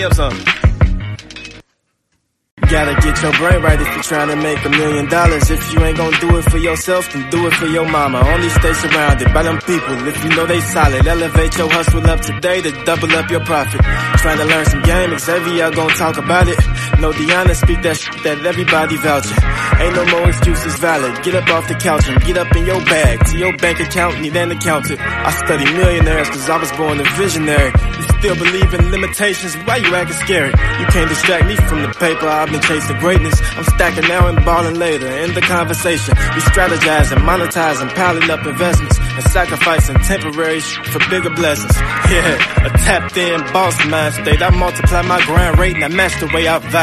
me up some. Gotta get your brain right if you're trying to make a million dollars. If you ain't gonna do it for yourself, then do it for your mama. Only stay surrounded by them people if you know they solid. Elevate your hustle up today to double up your profit. Trying to learn some game, Xavier gonna talk about it. No Deanna speak that shit that everybody vouching. Ain't no more excuses valid. Get up off the couch and get up in your bag. To your bank account, need an accountant. I study millionaires cause I was born a visionary. You still believe in limitations, why you acting scary? You can't distract me from the paper, I've been chasing greatness. I'm stacking now and balling later. In the conversation, we strategizing, monetizing, piling up investments, and sacrificing temporary sh- for bigger blessings. Yeah, a tapped in boss mind state. I multiply my grind rate and I match the way I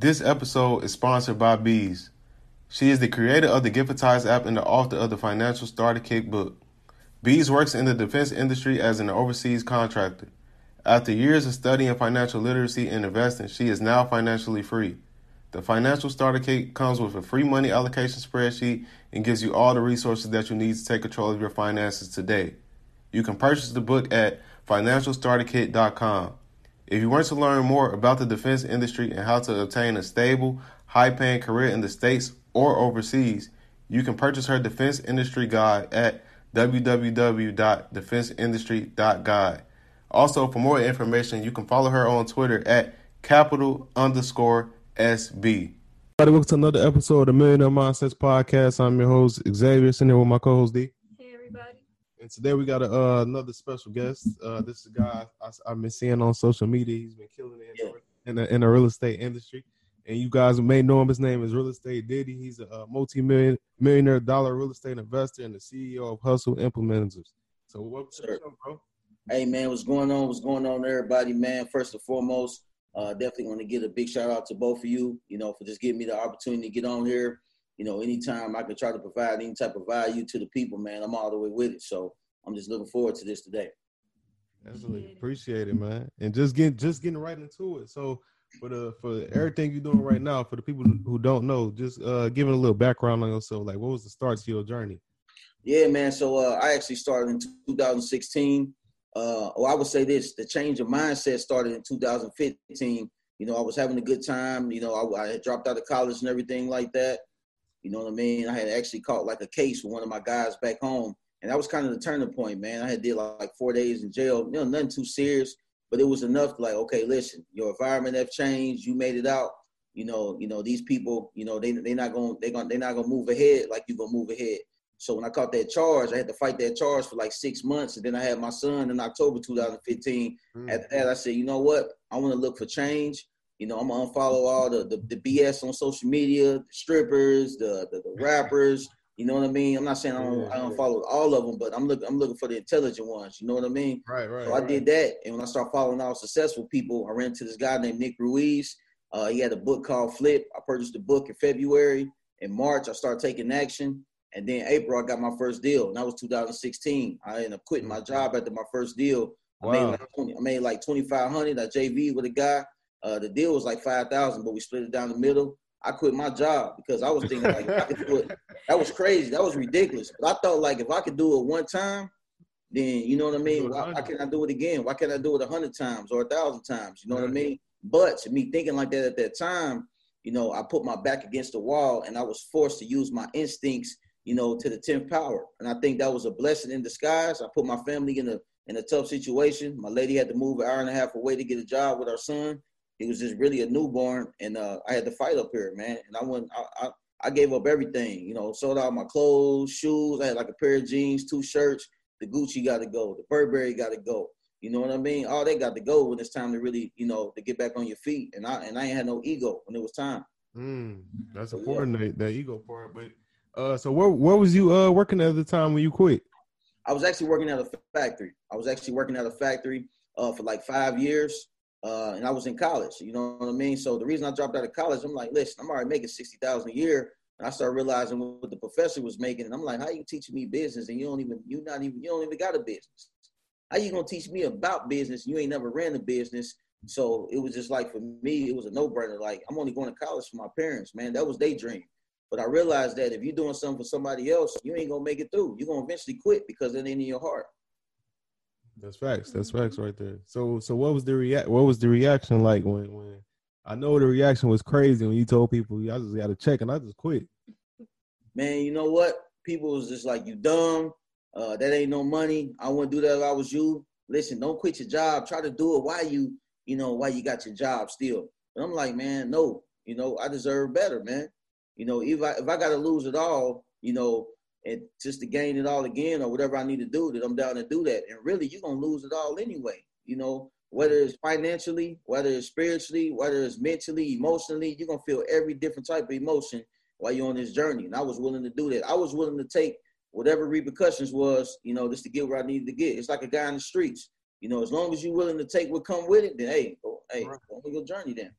This episode is sponsored by Bees. She is the creator of the Giftize app and the author of the Financial Starter Kit book. Bees works in the defense industry as an overseas contractor. After years of studying financial literacy and investing, she is now financially free. The Financial Starter Kit comes with a free money allocation spreadsheet and gives you all the resources that you need to take control of your finances today. You can purchase the book at financialstarterkit.com. If you want to learn more about the defense industry and how to obtain a stable, high paying career in the States or overseas, you can purchase her Defense Industry Guide at www.defenseindustry.guide. Also, for more information, you can follow her on Twitter at capital underscore SB. Welcome to another episode of the Millionaire Mindsets Podcast. I'm your host, Xavier, sitting here with my co host, D. And today we got a, uh, another special guest. Uh, this is a guy I, have been seeing on social media. He's been killing it in, yeah. the, in, the, in the real estate industry. And you guys may know him. His name is Real Estate Diddy. He's a, a multi-million millionaire dollar real estate investor and the CEO of Hustle Implementers. So welcome to the show, bro. Hey man, what's going on? What's going on, everybody? Man, first and foremost, uh, definitely want to give a big shout out to both of you. You know, for just giving me the opportunity to get on here. You know, anytime I can try to provide any type of value to the people, man, I'm all the way with it. So I'm just looking forward to this today. Absolutely appreciate it, man. And just getting just getting right into it. So for the for everything you're doing right now, for the people who don't know, just uh giving a little background on yourself. Like, what was the start to your journey? Yeah, man. So uh, I actually started in 2016 uh, or I would say this: the change of mindset started in 2015. You know, I was having a good time. You know, I, I had dropped out of college and everything like that. You know what I mean? I had actually caught like a case with one of my guys back home, and that was kind of the turning point, man. I had did like, four days in jail. You know, nothing too serious, but it was enough to like, okay, listen, your environment have changed. You made it out. You know, you know these people. You know, they they not gonna they gonna they not gonna move ahead like you gonna move ahead. So when I caught that charge, I had to fight that charge for like six months. And then I had my son in October 2015. Mm. After that, I said, you know what? I want to look for change. You know, I'm gonna unfollow all the, the, the BS on social media, the strippers, the, the, the rappers. You know what I mean? I'm not saying I don't, I don't follow all of them, but I'm looking I'm looking for the intelligent ones. You know what I mean? Right, right. So I did that, and when I started following all successful people, I ran into this guy named Nick Ruiz. Uh, he had a book called Flip. I purchased the book in February. In March, I started taking action. And then April, I got my first deal, and that was 2016. I ended up quitting my job after my first deal. Wow. I made like 20, I made like 2,500. I JV with a guy. Uh, the deal was like 5,000, but we split it down the middle. I quit my job because I was thinking like I could do it. That was crazy. That was ridiculous. But I thought like if I could do it one time, then you know what I mean. Why, why can't I do it again? Why can't I do it a hundred times or a thousand times? You know what I mean? But to me thinking like that at that time, you know, I put my back against the wall and I was forced to use my instincts you know, to the 10th power. And I think that was a blessing in disguise. I put my family in a in a tough situation. My lady had to move an hour and a half away to get a job with our son. He was just really a newborn, and uh, I had to fight up here, man. And I went, I, I, I gave up everything, you know, sold out my clothes, shoes. I had like a pair of jeans, two shirts. The Gucci got to go. The Burberry got to go. You know what I mean? All they got to go when it's time to really, you know, to get back on your feet. And I and I ain't had no ego when it was time. Mm, that's so, important, yeah. that, that ego part. But uh, so where where was you uh working at the time when you quit? I was actually working at a factory. I was actually working at a factory uh, for like five years, uh, and I was in college. You know what I mean? So the reason I dropped out of college, I'm like, listen, I'm already making sixty thousand a year, and I started realizing what the professor was making, and I'm like, how you teaching me business and you don't even you not even you don't even got a business? How you gonna teach me about business? You ain't never ran a business. So it was just like for me, it was a no brainer. Like I'm only going to college for my parents, man. That was their dream. But I realized that if you're doing something for somebody else, you ain't gonna make it through. You're gonna eventually quit because it ain't in your heart. That's facts. That's facts right there. So so what was the react what was the reaction like when when I know the reaction was crazy when you told people I just got to check and I just quit. Man, you know what? People was just like, you dumb. Uh, that ain't no money. I wouldn't do that if I was you. Listen, don't quit your job. Try to do it while you, you know, while you got your job still. But I'm like, man, no. You know, I deserve better, man. You know, if I if I gotta lose it all, you know, and just to gain it all again or whatever I need to do, that I'm down to do that. And really, you're gonna lose it all anyway. You know, whether it's financially, whether it's spiritually, whether it's mentally, emotionally, you're gonna feel every different type of emotion while you're on this journey. And I was willing to do that. I was willing to take whatever repercussions was, you know, just to get where I needed to get. It's like a guy in the streets. You know, as long as you're willing to take what come with it, then hey, go, hey, go on your journey then.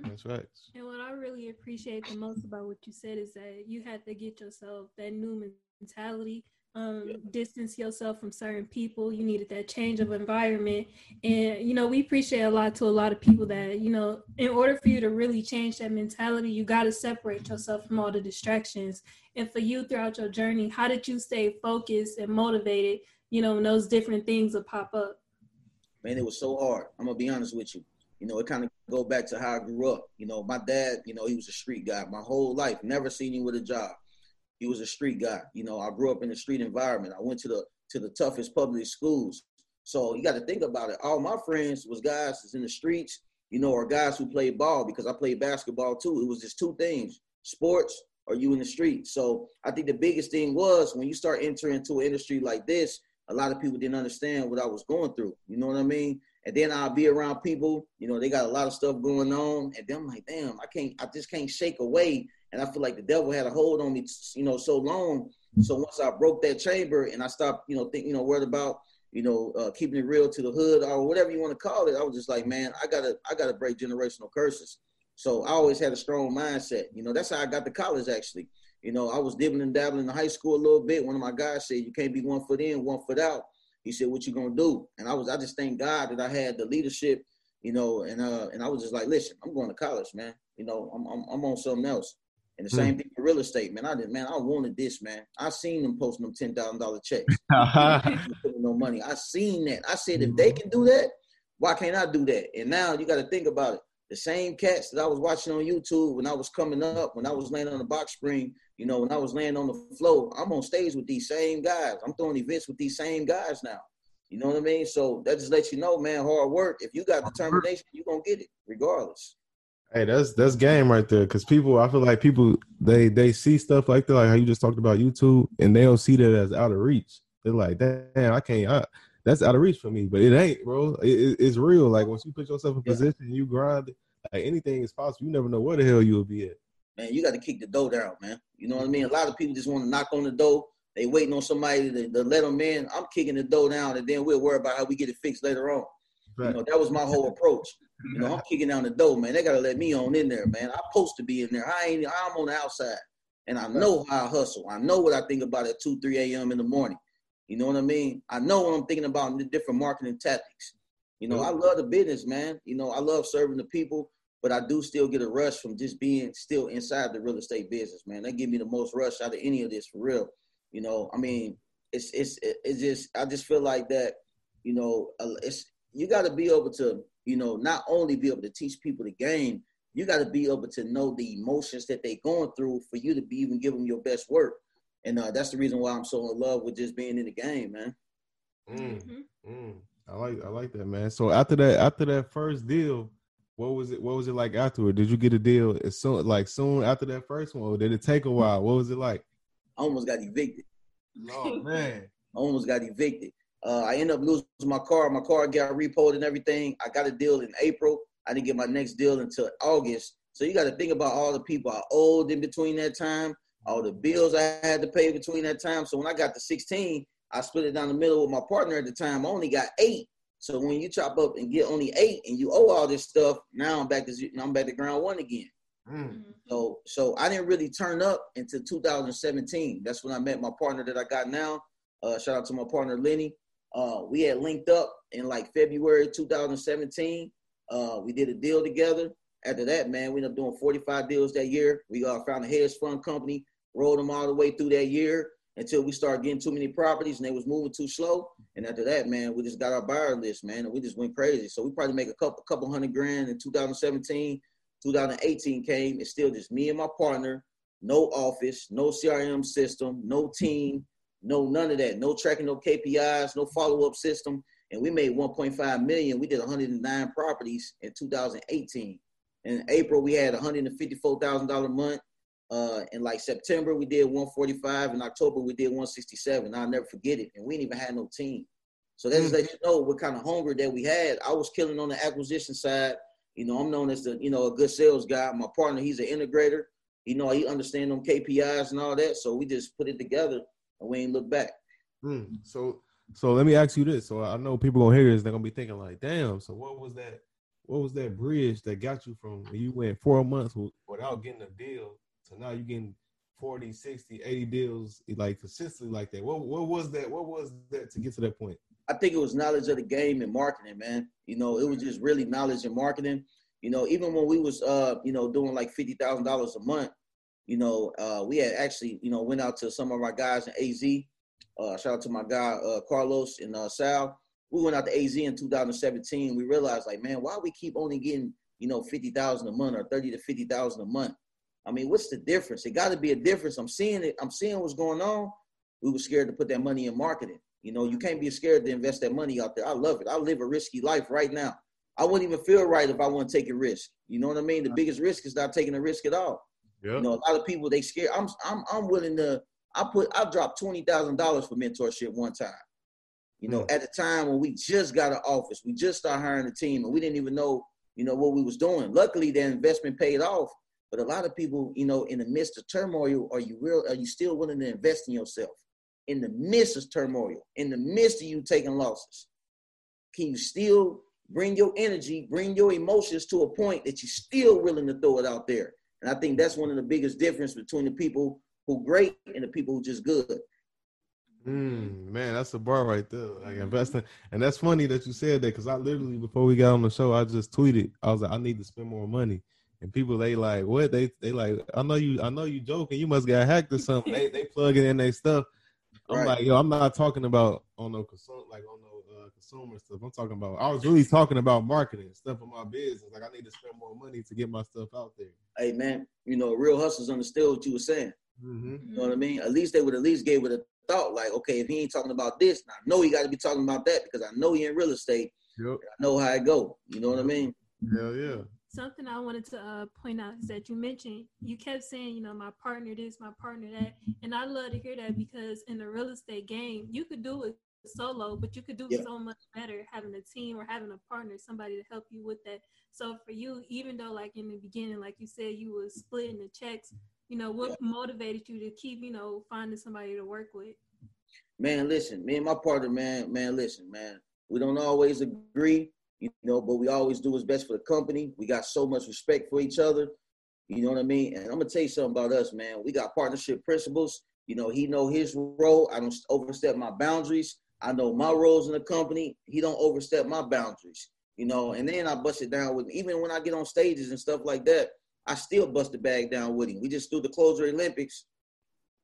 Mm-hmm. That's right. And what I really appreciate the most about what you said is that you had to get yourself that new mentality, um, yeah. distance yourself from certain people. You needed that change of environment. And, you know, we appreciate a lot to a lot of people that, you know, in order for you to really change that mentality, you got to separate yourself from all the distractions. And for you throughout your journey, how did you stay focused and motivated, you know, when those different things will pop up? Man, it was so hard. I'm going to be honest with you you know, it kind of go back to how I grew up. You know, my dad, you know, he was a street guy my whole life. Never seen him with a job. He was a street guy. You know, I grew up in a street environment. I went to the to the toughest public schools. So you got to think about it. All my friends was guys that's in the streets, you know, or guys who played ball because I played basketball too. It was just two things: sports or you in the street. So I think the biggest thing was when you start entering into an industry like this, a lot of people didn't understand what I was going through. You know what I mean? And then I'll be around people, you know, they got a lot of stuff going on, and then I'm like, damn, I can't, I just can't shake away, and I feel like the devil had a hold on me, you know, so long. So once I broke that chamber and I stopped, you know, think, you know, worried about, you know, uh, keeping it real to the hood or whatever you want to call it, I was just like, man, I gotta, I gotta break generational curses. So I always had a strong mindset. You know, that's how I got to college actually. You know, I was dibbling and dabbling in high school a little bit. One of my guys said, you can't be one foot in, one foot out. He said, "What you gonna do?" And I was, I just thank God that I had the leadership, you know, and uh, and I was just like, "Listen, I'm going to college, man. You know, I'm I'm, I'm on something else." And the same mm. thing for real estate, man. I did, man. I wanted this, man. I seen them posting them ten thousand dollar checks, no money. I seen that. I said, if they can do that, why can't I do that? And now you got to think about it. The same cats that I was watching on YouTube when I was coming up, when I was laying on the box spring, you know, when I was laying on the floor, I'm on stage with these same guys. I'm throwing events with these same guys now. You know what I mean? So that just lets you know, man, hard work. If you got determination, you're gonna get it, regardless. Hey, that's that's game right there. Cause people, I feel like people they they see stuff like that, like how you just talked about YouTube, and they don't see that as out of reach. They're like, damn, I can't. I, that's out of reach for me, but it ain't, bro. It, it, it's real. Like once you put yourself in position, you grind. Like anything is possible. You never know where the hell you'll be at man, you got to kick the door down, man. You know what I mean? A lot of people just want to knock on the door. They waiting on somebody to, to, let them in. I'm kicking the door down, and then we'll worry about how we get it fixed later on. Right. You know, that was my whole approach. You know, I'm kicking down the door, man. They gotta let me on in there, man. I'm supposed to be in there. I ain't. I'm on the outside, and I know how I hustle. I know what I think about at two, three a.m. in the morning. You know what I mean? I know what I'm thinking about the different marketing tactics. You know, I love the business, man. You know, I love serving the people but I do still get a rush from just being still inside the real estate business, man. They give me the most rush out of any of this for real. You know, I mean, it's it's it's just I just feel like that. You know, it's you got to be able to you know not only be able to teach people the game, you got to be able to know the emotions that they're going through for you to be even give them your best work. And uh, that's the reason why I'm so in love with just being in the game, man. Mm, mm-hmm. mm. I like I like that, man. So after that after that first deal, what was it? What was it like afterward? Did you get a deal as soon, like soon after that first one, or did it take a while? What was it like? I almost got evicted. Oh man, I almost got evicted. Uh, I ended up losing my car. My car got repoed and everything. I got a deal in April. I didn't get my next deal until August. So you got to think about all the people I owed in between that time, all the bills I had to pay between that time. So when I got to 16, I split it down the middle with my partner at the time. I only got eight. So when you chop up and get only eight, and you owe all this stuff, now I'm back to I'm back to ground one again. Mm. So so I didn't really turn up until 2017. That's when I met my partner that I got now. Uh, shout out to my partner Lenny. Uh, we had linked up in like February 2017. Uh, we did a deal together. After that, man, we ended up doing 45 deals that year. We uh, found a hedge fund company, rolled them all the way through that year until we started getting too many properties and they was moving too slow. And after that, man, we just got our buyer list, man, and we just went crazy. So we probably make a couple couple hundred grand in 2017. 2018 came. It's still just me and my partner. No office, no CRM system, no team, no none of that. No tracking, no KPIs, no follow up system. And we made 1.5 million. We did 109 properties in 2018. In April, we had $154,000 month. Uh, in like September, we did 145. In October, we did 167. I'll never forget it. And we didn't even have no team. So that just let you know what kind of hunger that we had. I was killing on the acquisition side. You know, I'm known as the, you know, a good sales guy. My partner, he's an integrator. You know, he understands them KPIs and all that. So we just put it together and we ain't look back. Hmm. So so let me ask you this. So I know people gonna hear this, they're gonna be thinking like, damn, so what was that what was that bridge that got you from when you went four months without getting a deal to now you're getting 40, 60, 80 deals like consistently like that? What what was that? What was that to get to that point? I think it was knowledge of the game and marketing, man. You know, it was just really knowledge and marketing. You know, even when we was uh, you know, doing like fifty thousand dollars a month, you know, uh, we had actually, you know, went out to some of our guys in AZ. Uh, shout out to my guy uh, Carlos and uh, Sal. We went out to AZ in 2017. We realized, like, man, why we keep only getting, you know, fifty thousand a month or thirty to fifty thousand a month? I mean, what's the difference? It got to be a difference. I'm seeing it. I'm seeing what's going on. We were scared to put that money in marketing. You know, you can't be scared to invest that money out there. I love it. I live a risky life right now. I wouldn't even feel right if I wouldn't take a risk. You know what I mean? The biggest risk is not taking a risk at all. Yeah. You know, a lot of people they scared. I'm I'm I'm willing to. I put I dropped twenty thousand dollars for mentorship one time. You know, Hmm. at the time when we just got an office, we just started hiring a team, and we didn't even know, you know, what we was doing. Luckily, the investment paid off. But a lot of people, you know, in the midst of turmoil, are you real? Are you still willing to invest in yourself? In the midst of turmoil, in the midst of you taking losses, can you still bring your energy, bring your emotions to a point that you're still willing to throw it out there? And I think that's one of the biggest difference between the people who great and the people who just good. Mm, man, that's a bar right there. Like investing, and that's funny that you said that because I literally before we got on the show, I just tweeted. I was like, I need to spend more money, and people they like, what they they like. I know you, I know you joking. You must get hacked or something. they they plug it in their stuff. I'm Right. like, yo, I'm not talking about on no like on no uh, consumer stuff. I'm talking about. I was really talking about marketing stuff in my business. Like I need to spend more money to get my stuff out there. Hey man, you know, real hustlers understood what you were saying. Mm-hmm. You know what I mean? At least they would at least gave it a thought, like, okay, if he ain't talking about this, I know he got to be talking about that because I know he in real estate. Yep. I know how it go. You know what I mean? Hell yeah. Something I wanted to uh, point out is that you mentioned you kept saying, you know, my partner this, my partner that, and I love to hear that because in the real estate game, you could do it solo, but you could do Yeah. so much better having a team or having a partner, somebody to help you with that. So for you, even though like in the beginning, like you said, you were splitting the checks, you know, what motivated you to keep, you know, finding somebody to work with? Man, listen, me and my partner, man, man, listen, man. We don't always agree, you know, but we always do what's best for the company. We got so much respect for each other. You know what I mean? And I'm gonna tell you something about us, man. We got partnership principles. You know, he know his role. I don't overstep my boundaries. I know my roles in the company. He don't overstep my boundaries. You know, and then I bust it down with him. even when I get on stages and stuff like that, I still bust the bag down with him. We just threw the closer Olympics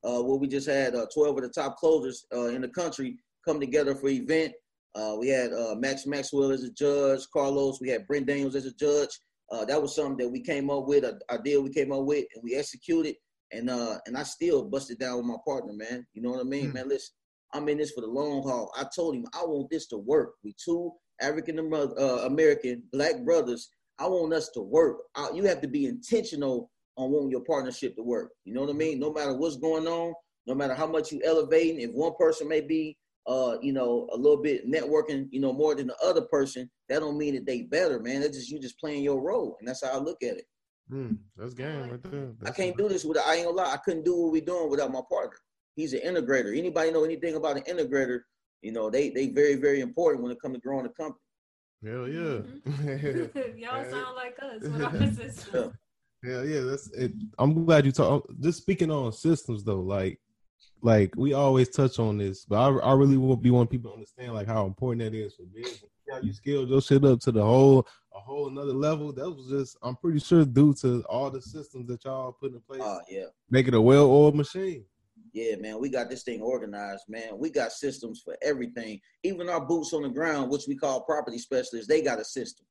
uh, where we just had uh, 12 of the top closers uh, in the country come together for event. Uh, we had uh, Max Maxwell as a judge, Carlos. We had Brent Daniels as a judge. Uh, that was something that we came up with, a, a deal we came up with, and we executed. And uh, and I still busted down with my partner, man. You know what I mean, Mm. man? Listen, I'm in this for the long haul. I told him I want this to work. We two African uh, American black brothers. I want us to work. Uh, you have to be intentional on wanting your partnership to work. You know what I mean? No matter what's going on, no matter how much you elevating, if one person may be uh, you know, a little bit networking, you know, more than the other person, that don't mean that they better, man. That's just you just playing your role. And that's how I look at it. Mm, that's game right there. I can't do this without I ain't gonna lie, I couldn't do what we doing without my partner. He's an integrator. Anybody know anything about an integrator? You know, they they very very important when it comes to growing a company. Hell yeah. Mm-hmm. Y'all sound like us with our system. Yeah, yeah, that's it. I'm glad you talk. Just speaking on systems though, like, like we always touch on this, but I, I really will be want people to understand like how important that is for business. How you scaled your shit up to the whole a whole another level. That was just I'm pretty sure due to all the systems that y'all put in place. Oh yeah, make it a well oiled machine. Yeah, man, we got this thing organized, man. We got systems for everything. Even our boots on the ground, which we call property specialists, they got a system.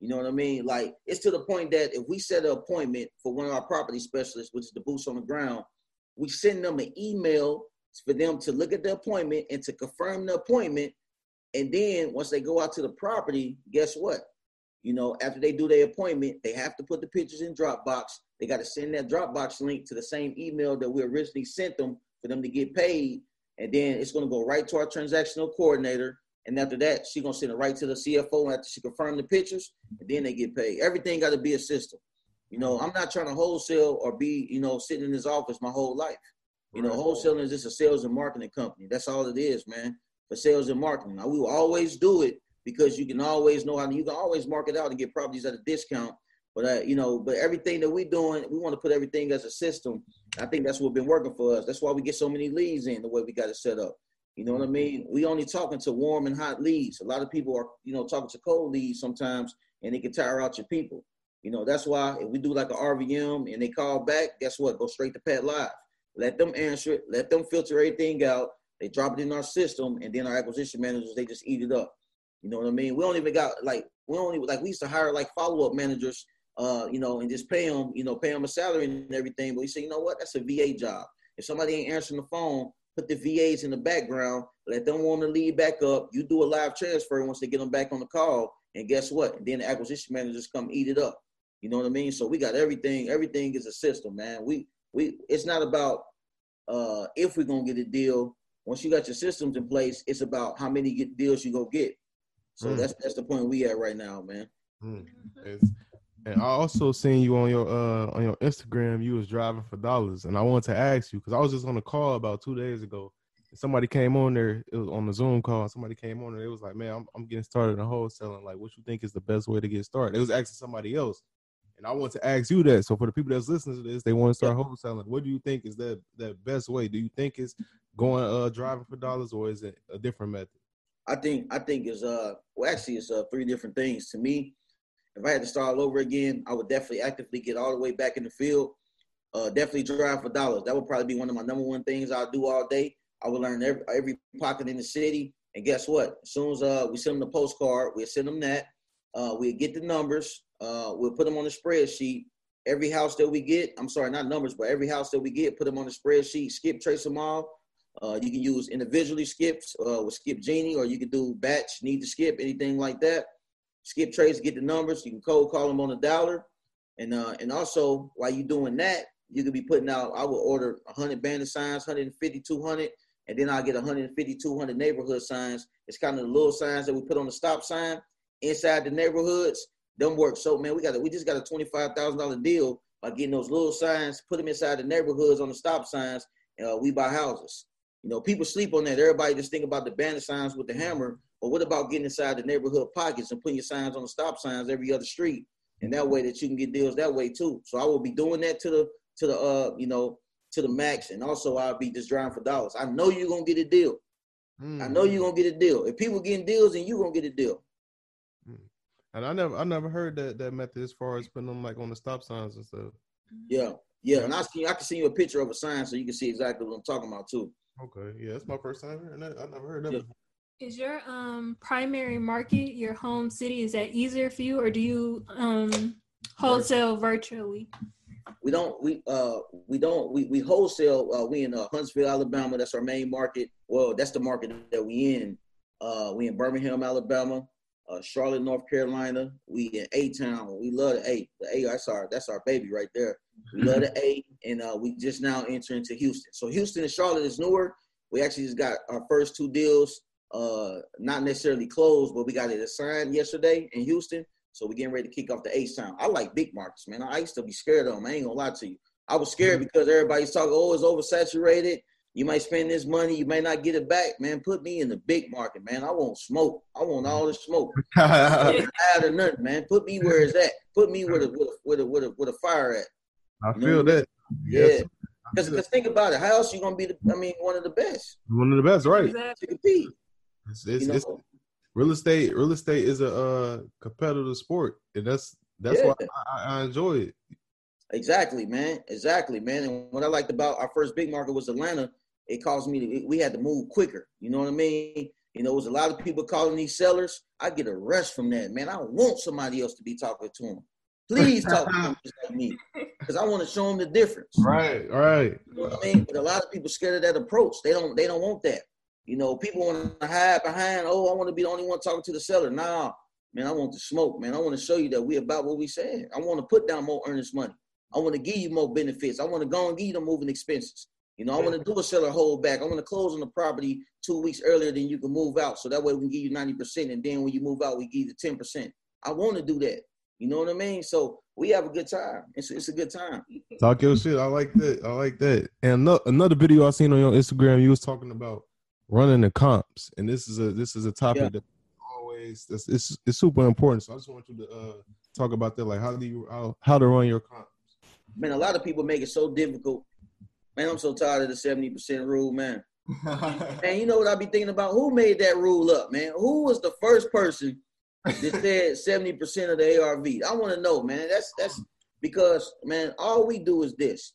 You know what I mean? Like it's to the point that if we set an appointment for one of our property specialists, which is the boots on the ground, we send them an email for them to look at the appointment and to confirm the appointment. And then once they go out to the property, guess what? You know, after they do their appointment, they have to put the pictures in Dropbox. They got to send that Dropbox link to the same email that we originally sent them for them to get paid. And then it's going to go right to our transactional coordinator. And after that, she's gonna send it right to the CFO after she confirm the pictures, and then they get paid. Everything got to be a system. You know, I'm not trying to wholesale or be, you know, sitting in this office my whole life. You know, wholesaling is just a sales and marketing company. That's all it is, man. For sales and marketing. Now, we will always do it because you can always know how to, you can always market out and get properties at a discount. But uh, you know, but everything that we're doing, we want to put everything as a system. I think that's what's been working for us. That's why we get so many leads in the way we got it set up. You know what I mean? We only talking to warm and hot leads. A lot of people are, you know, talking to cold leads sometimes, and they can tire out your people. You know, that's why if we do like a RVM and they call back, guess what? Go straight to PATLive. Let them answer it. Let them filter everything out. They drop it in our system, and then our acquisition managers they just eat it up. You know what I mean? We don't even got like we only like we used to hire like follow up managers, uh, you know, and just pay them, you know, pay them a salary and everything. But we say, you know what? That's a VA job. If somebody ain't answering the phone, put the VAs in the background, let them warm the lead back up. You do a live transfer once they get them back on the call, and guess what? Then the acquisition managers come eat it up. You know what I mean? So we got everything. Everything is a system, man. We we. It's not about uh, if we're gonna get a deal. Once you got your systems in place, it's about how many get deals you go get. So mm. that's that's the point we at right now, man. Mm. And I also seen you on your uh on your Instagram. You was driving for dollars, and I wanted to ask you because I was just on a call about two days ago. Somebody came on there. It was on the Zoom call. Somebody came on there. It was like, "Man, I'm, I'm getting started in wholesaling. Like, what you think is the best way to get started?" It was asking somebody else, and I want to ask you that. So for the people that's listening to this, they want to start wholesaling. What do you think is that that best way? Do you think it's going uh driving for dollars, or is it a different method? I think I think it's uh well actually it's uh three different things to me if I had to start all over again, I would definitely actively get all the way back in the field. Uh, definitely drive for dollars. That would probably be one of my number one things I'll do all day. I would learn every, every pocket in the city. And guess what? As soon as uh, we send them the postcard, we'll send them that. Uh, we'll get the numbers. Uh, we'll put them on the spreadsheet. Every house that we get, I'm sorry, not numbers, but every house that we get, put them on the spreadsheet. Skip, trace them all. Uh, you can use individually skips uh, with Skip Genie, or you can do batch, need to skip, anything like that skip trades, get the numbers. You can cold call them on the dollar, and uh, and also while you're doing that, you could be putting out. I will order 100 banner signs, 150, 200, and then I'll get 150, 200 neighborhood signs. It's kind of the little signs that we put on the stop sign inside the neighborhoods. Them work so man. We got a, we just got a twenty five thousand dollar deal by getting those little signs, put them inside the neighborhoods on the stop signs. Uh, we buy houses. You know, people sleep on that. Everybody just think about the banner signs with the hammer, but what about getting inside the neighborhood pockets and putting your signs on the stop signs every other street, and that way that you can get deals that way too. So I will be doing that to the to the uh you know to the max, and also I'll be just driving for dollars. I know you're gonna get a deal. Mm. I know you're gonna get a deal. If people getting deals, then you're gonna get a deal. And I never I never heard that that method as far as putting them like on the stop signs and stuff. Yeah, yeah, and I see I can see you a picture of a sign so you can see exactly what I'm talking about too. Okay, yeah, that's my first time hearing that. I never heard that. Yeah. Is your um primary market your home city? Is that easier for you, or do you um wholesale virtually? We don't. We uh we don't. We we wholesale. Uh, we in uh, Huntsville, Alabama. That's our main market. Well, that's the market that we in. Uh, we in Birmingham, Alabama. Uh, Charlotte, North Carolina. We in A Town. We love the A. The A. That's our that's our baby right there. We love the A, and uh, we just now enter into Houston. So Houston and Charlotte is newer. We actually just got our first two deals uh, not necessarily closed, but we got it assigned yesterday in Houston. So we're getting ready to kick off the A Town. I like big markets, man. I used to be scared of them. I ain't gonna lie to you. I was scared mm-hmm. because everybody's talking, oh, it's oversaturated. You might spend this money, you may not get it back, man. Put me in the big market, man. I want smoke. I want all the smoke. Out of nothing, man. Put me where it's at. Put me where the where the where the, where the, where the fire at. I feel that. Yeah. Yes. Because think about it. How else you gonna be the? I mean, one of the best One of the best, right? Exactly. to compete. It's, it's, You know? it's real estate. Real estate is a uh, competitive sport, and that's that's Yeah. why I, I enjoy it. Exactly, man. Exactly, man. And what I liked about our first big market was Atlanta. It caused me to. We had to move quicker. You know what I mean? You know, it was a lot of people calling these sellers. I get a rush from that, man. I want somebody else to be talking to them. Please talk to them just like me, because I want to show them the difference. Right, right. You know what I mean? But a lot of people scared of that approach. They don't. They don't want that. You know, people want to hide behind. Oh, I want to be the only one talking to the seller. Nah, man. I want the smoke, man. I want to show you that we about what we said. I want to put down more earnest money. I want to give you more benefits. I want to go and give you the moving expenses. You know, I want to do a seller hold back. I want to close on the property two weeks earlier than you can move out. So that way we can give you 90%. And then when you move out, we give you 10%. I want to do that. You know what I mean? So we have a good time. It's, it's a good time. Talk your shit. I like that. I like that. And another, another video I seen on your Instagram, you was talking about running the comps, and this is a this is a topic Yeah. that always it's, it's it's super important. So I just want you to uh, talk about that. Like how do you how, how to run your comps? Man, a lot of people make it so difficult. Man, I'm so tired of the 70% rule, man. and you know what I be thinking about? Who made that rule up, man? Who was the first person that said 70% of the ARV? I want to know, man. That's that's because, man, all we do is this.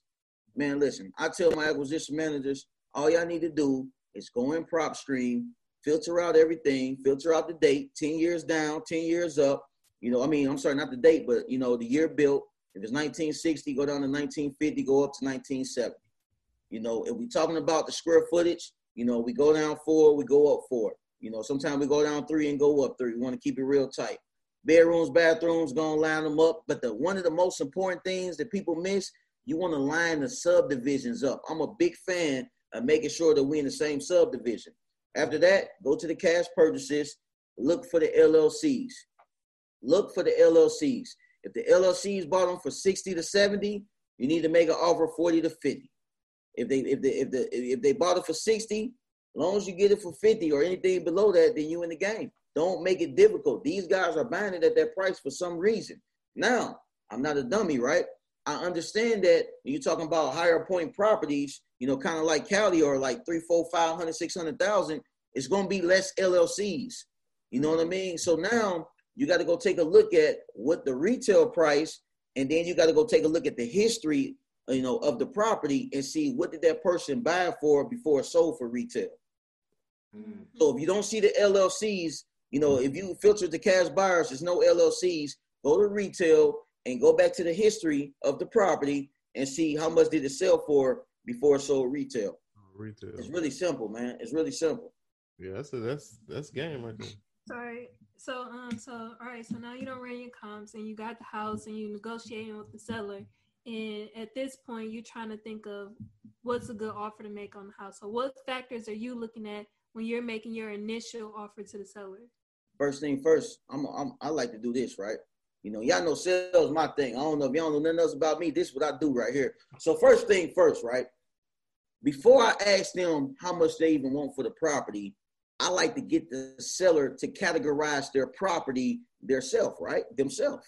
Man, listen, I tell my acquisition managers, all y'all need to do is go in PropStream, filter out everything, filter out the date, 10 years down, 10 years up. You know, I mean, I'm sorry, not the date, but you know, the year built. If it's 1960, go down to 1950, go up to 1970. You know, if we talking about the square footage, you know, we go down four, we go up four. You know, sometimes we go down three and go up three. We want to keep it real tight. Bedrooms, bathrooms, gonna line them up. But the one of the most important things that people miss, you want to line the subdivisions up. I'm a big fan of making sure that we in the same subdivision. After that, go to the cash purchases, look for the LLCs. Look for the LLCs. If the LLCs bought them for 60 to 70, you need to make an offer 40 to 50. If they if they if the if they bought it for 60, as long as you get it for 50 or anything below that, then you in the game. Don't make it difficult. These guys are buying it at that price for some reason. Now, I'm not a dummy, right? I understand that you're talking about higher point properties, you know, kind of like Cali or like three, four, five hundred, six hundred thousand, it's gonna be less LLCs. You know what I mean? So now you got to go take a look at what the retail price, and then you got to go take a look at the history, you know, of the property and see what did that person buy for before it sold for retail. So if you don't see the LLCs, you know, if you filter the cash buyers, there's no LLCs. Go to retail and go back to the history of the property and see how much did it sell for before it sold retail. Retail. It's really simple, man. It's really simple. Yeah, that's a, that's that's game right there. Sorry. So um so all right, so now you don't run your comps and you got the house and you negotiating with the seller. And at this point you're trying to think of what's a good offer to make on the house. So what factors are you looking at when you're making your initial offer to the seller? First thing first, I'm, I'm I like to do this, right? You know, y'all know sales my thing. I don't know if y'all know nothing else about me. This is what I do right here. So first thing first, right? Before I ask them how much they even want for the property, I like to get the seller to categorize their property theirself, right? Themselves.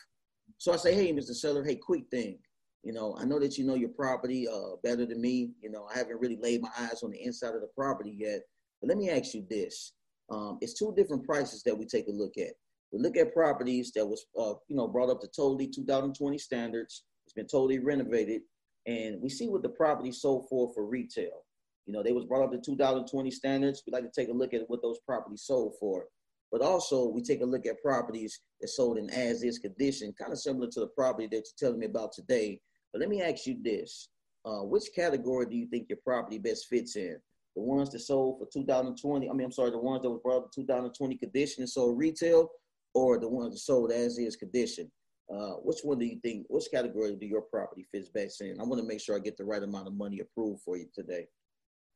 So I say, hey, Mr. Seller, hey, quick thing. You know, I know that you know your property uh, better than me. You know, I haven't really laid my eyes on the inside of the property yet. But let me ask you this: um, It's two different prices that we take a look at. We look at properties that was, uh, you know, brought up to totally 2020 standards. It's been totally renovated, and we see what the property sold for for retail. You know, they was brought up to 2020 standards. We like to take a look at what those properties sold for. But also, we take a look at properties that sold in as-is condition, kind of similar to the property that you're telling me about today. But let me ask you this: uh, Which category do you think your property best fits in? The ones that sold for 2020. I mean, I'm sorry, the ones that was brought up 2020 condition and sold retail, or the ones that sold as-is condition. Uh, which one do you think? Which category do your property fits best in? I want to make sure I get the right amount of money approved for you today.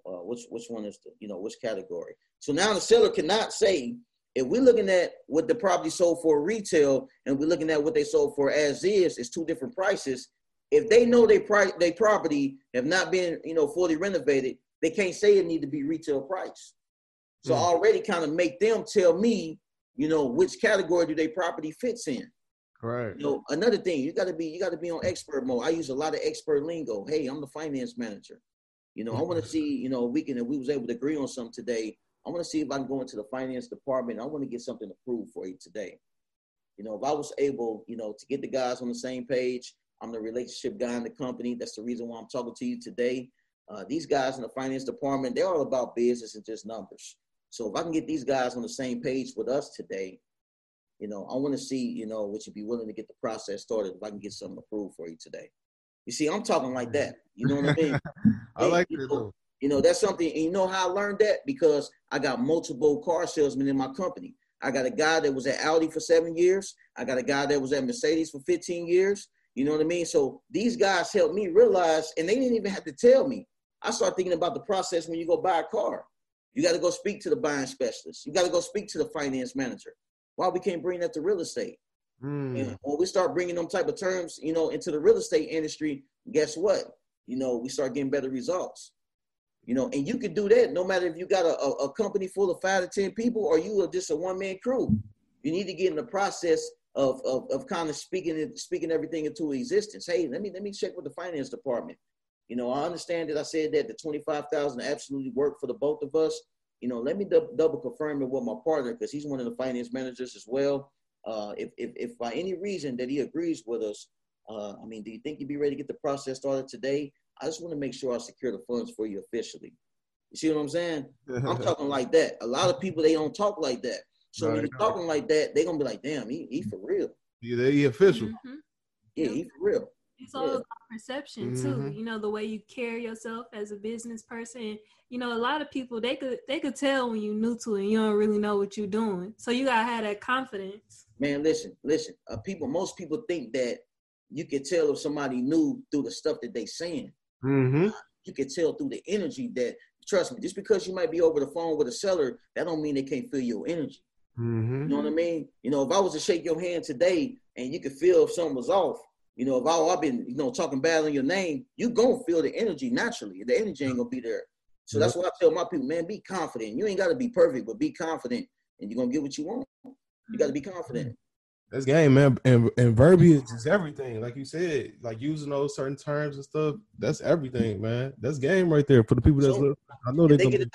Uh, which which one is the you know which category? So now the seller cannot say if we're looking at what the property sold for retail and we're looking at what they sold for as is, it's two different prices. If they know they price they property have not been you know fully renovated, they can't say it need to be retail price. So Mm. Already kind of make them tell me, you know, which category do they property fits in. Right. You know, another thing, you gotta be you gotta be on expert mode. I use a lot of expert lingo. Hey, I'm the finance manager. You know, I want to see, you know, we can if we was able to agree on something today. I want to see if I can go into the finance department. I want to get something approved for you today. You know, if I was able, you know, to get the guys on the same page, I'm the relationship guy in the company. That's the reason why I'm talking to you today. Uh, these guys in the finance department, they're all about business and just numbers. So if I can get these guys on the same page with us today, you know, I want to see, you know, would you be willing to get the process started if I can get something approved for you today? You see, I'm talking like that. You know what I mean? I like you that know, though. You know, that's something, and you know how I learned that? Because I got multiple car salesmen in my company. I got a guy that was at Audi for seven years. I got a guy that was at Mercedes for 15 years. You know what I mean? So these guys helped me realize, and they didn't even have to tell me. I start thinking about the process when you go buy a car. You got to go speak to the buying specialist. You got to go speak to the finance manager. Why we can't bring that to real estate? Mm. And when we start bringing them type of terms, you know, into the real estate industry, guess what? You know, we start getting better results. You know, and you can do that no matter if you got a, a, a company full of five to ten people or you are just a one man crew. You need to get in the process of, of of kind of speaking speaking everything into existence. Hey, let me let me check with the finance department. You know, I understand that I said that the twenty five thousand absolutely worked for the both of us. You know, let me dub- double confirm it with my partner because he's one of the finance managers as well. Uh, if, if if by any reason that he agrees with us, uh, I mean, do you think you'd be ready to get the process started today? I just want to make sure I secure the funds for you officially. You see what I'm saying? I'm talking like that. A lot of people they don't talk like that. So when Right. you're talking like that, they're gonna be like, "Damn, he, he for real." Yeah, they official. Mhm. Yeah, he for real. It's all Yeah. about perception too. Mhm. You know the way you carry yourself as a business person. You know, a lot of people they could they could tell when you're new to it. and You don't really know what you're doing, so you gotta have that confidence. Man, listen, listen. Uh, people, most people think that you can tell if somebody new through the stuff that they saying. Mm-hmm. You can tell through the energy that. Trust me, just because you might be over the phone with a seller, that don't mean they can't feel your energy. Mm-hmm. You know what I mean? You know, if I was to shake your hand today and you could feel if something was off, you know, if I, I've been, you know, talking bad on your name, you gonna feel the energy naturally. The energy ain't gonna be there. So that's why I tell my people, man, be confident. You ain't gotta be perfect, but be confident, and you're gonna get what you want. You gotta be confident. That's game, man. And and verbiage is everything. Like you said, like using those certain terms and stuff. That's everything, man. That's game right there for the people that's. So. I know they they get to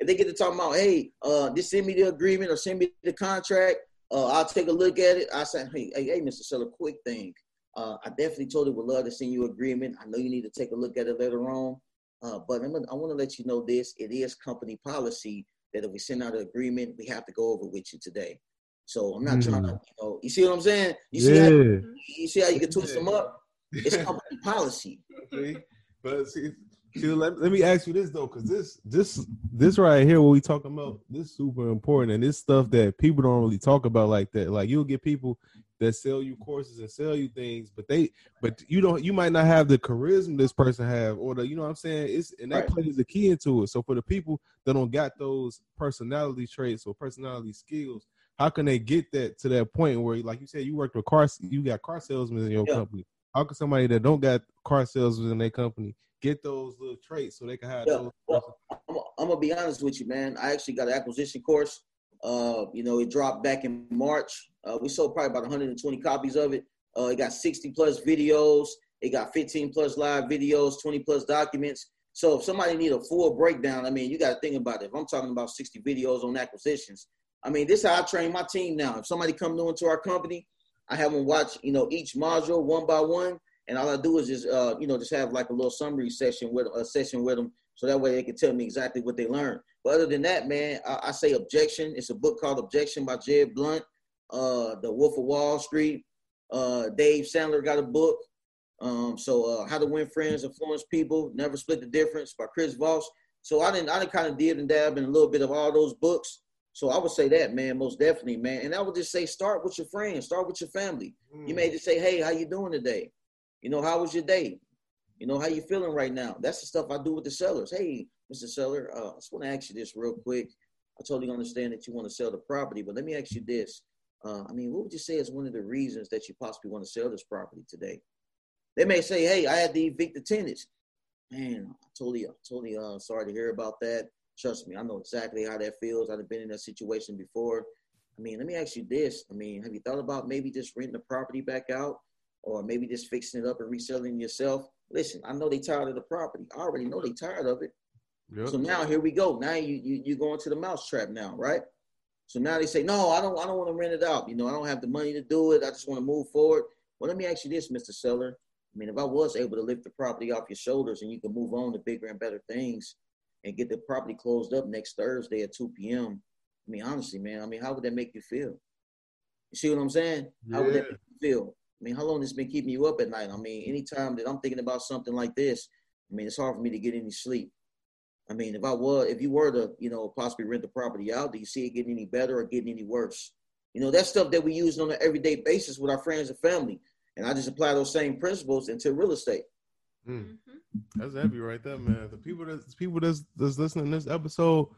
if they get to talk about, hey, uh, just send me the agreement or send me the contract, uh, I'll take a look at it. I said, hey, hey, hey, Mr. Seller, quick thing. Uh, I definitely totally would love to send you agreement. I know you need to take a look at it later on. Uh, but I'm gonna, I want to let you know this. It is company policy that if we send out an agreement, we have to go over with you today. So I'm not trying to, you know, you see what I'm saying? You see how yeah. you see how you can twist them up? It's company policy. See? But see, see, let, let me ask you this though, because this this this right here, what we talking about, this super important, and this stuff that people don't really talk about like that. Like you'll get people that sell you courses and sell you things, but they but you don't you might not have the charisma this person have, or the you know what I'm saying. It's and that Right. plays the key into it. So for the people that don't got those personality traits or personality skills, how can they get that to that point where, like you said, you worked with car, you got car salesmen in your Yeah. company. How can somebody that don't got car sales in their company get those little traits so they can have Yeah, those? well, I'm, I'm gonna be honest with you, man. I actually got an acquisition course. Uh, you know, it dropped back in March. Uh, we sold probably about 120 copies of it. Uh, it got 60 plus videos. It got 15 plus live videos, 20 plus documents. So if somebody need a full breakdown, I mean, you got to think about it. If I'm talking about 60 videos on acquisitions, I mean, this is how I train my team now. If somebody come new into our company, I have them watch, you know, each module one by one, and all I do is just, uh, you know, just have like a little summary session with a session with them, so that way they can tell me exactly what they learned. But other than that, man, I, I say objection. It's a book called Objection by Jeb Blount. Uh, The Wolf of Wall Street. Uh, Dave Sandler got a book. Um, so uh, How to Win Friends, Influence People, Never Split the Difference by Chris Voss. So I didn't, I didn't kind of did and dab in a little bit of all those books. So I would say that, man, most definitely, man. And I would just say, start with your friends, start with your family. You may just say, hey, how you doing today? You know, how was your day? You know, how you feeling right now? That's the stuff I do with the sellers. Hey, Mr. Seller, uh, I just want to ask you this real quick. I totally understand that you want to sell the property, but let me ask you this. Uh, I mean, what would you say is one of the reasons that you possibly want to sell this property today? They may say, hey, I had to evict the tenants. man, I totally, totally uh, sorry to hear about that. Trust me, I know exactly how that feels. I've been in that situation before. I mean, let me ask you this. I mean, have you thought about maybe just renting the property back out or maybe just fixing it up and reselling yourself? Listen, I know they tired of the property. I already know they tired of it. Yep. So now here we go. Now you you you going to the mousetrap now, right? So now they say, no, I don't I don't want to rent it out. You know, I don't have the money to do it. I just want to move forward. Well, let me ask you this, Mr. Seller. I mean, if I was able to lift the property off your shoulders and you can move on to bigger and better things and get the property closed up next Thursday at 2 p.m., I mean, honestly, man, I mean, how would that make you feel? You see what I'm saying? How would that make you feel? I mean, how long has it been keeping you up at night? I mean, anytime that I'm thinking about something like this, I mean, it's hard for me to get any sleep. I mean, if I was, if you were to, you know, possibly rent the property out, do you see it getting any better or getting any worse? You know, that's stuff that we use on an everyday basis with our friends and family. And I just apply those same principles into real estate. Mm. Mhm. That's heavy right there, man. The people that's people that's that's listening to this episode,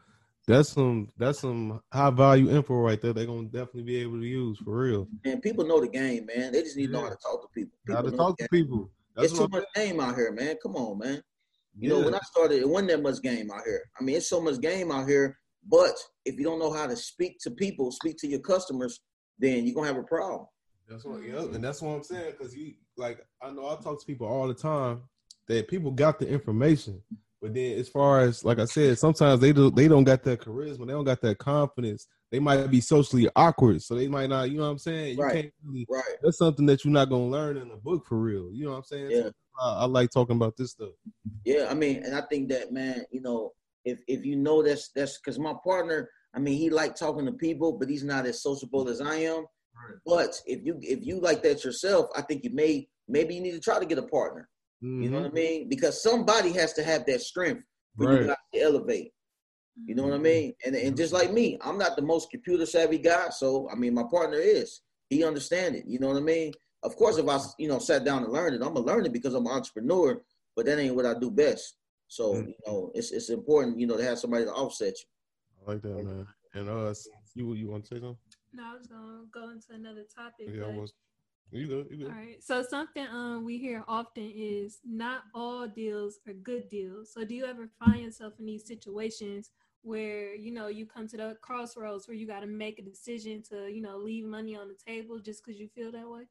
that's some that's some high value info right there. They're gonna definitely be able to use for real. And people know the game, man. They just need to know how to talk to people. How to talk to people. That's It's too what much game out here, man. Come on, man. I'm You know, when I started, it wasn't that much game out here. I mean, it's so much game out here, but if you don't know how to speak to people, speak to your customers, then you're gonna have a problem. That's what, yeah, and that's what I'm saying. Because you, like, I know I talk to people all the time that people got the information, but then as far as, like I said, sometimes they do they don't got that charisma, they don't got that confidence. They might be socially awkward, so they might not. You know what I'm saying? You Right. can't really. Right. That's something that you're not gonna learn in a book for real. You know what I'm saying? Yeah. So, I, I like talking about this stuff. Yeah, I mean, and I think that man, you know, if if you know that's that's because my partner, I mean, he like talking to people, but he's not as sociable as I am. Right. But if you if you like that yourself, I think you may maybe you need to try to get a partner. You know what I mean? Because somebody has to have that strength for Right. you guys to elevate. You know what I mean? And and just like me, I'm not the most computer savvy guy, so I mean, my partner is. He understand it. You know what I mean? Of course, if I you know sat down and learned it, I'm gonna learn it because I'm an entrepreneur. But that ain't what I do best. So Mhm. you know, it's it's important you know to have somebody to offset you. I like that, man. And uh, you you want to say something? No, I was gonna go into another topic. Yeah, I but- was. You good? You good? All right. So something um we hear often is not all deals are good deals. So do you ever find yourself in these situations where you know you come to the crossroads where you got to make a decision to you know leave money on the table just because you feel that way?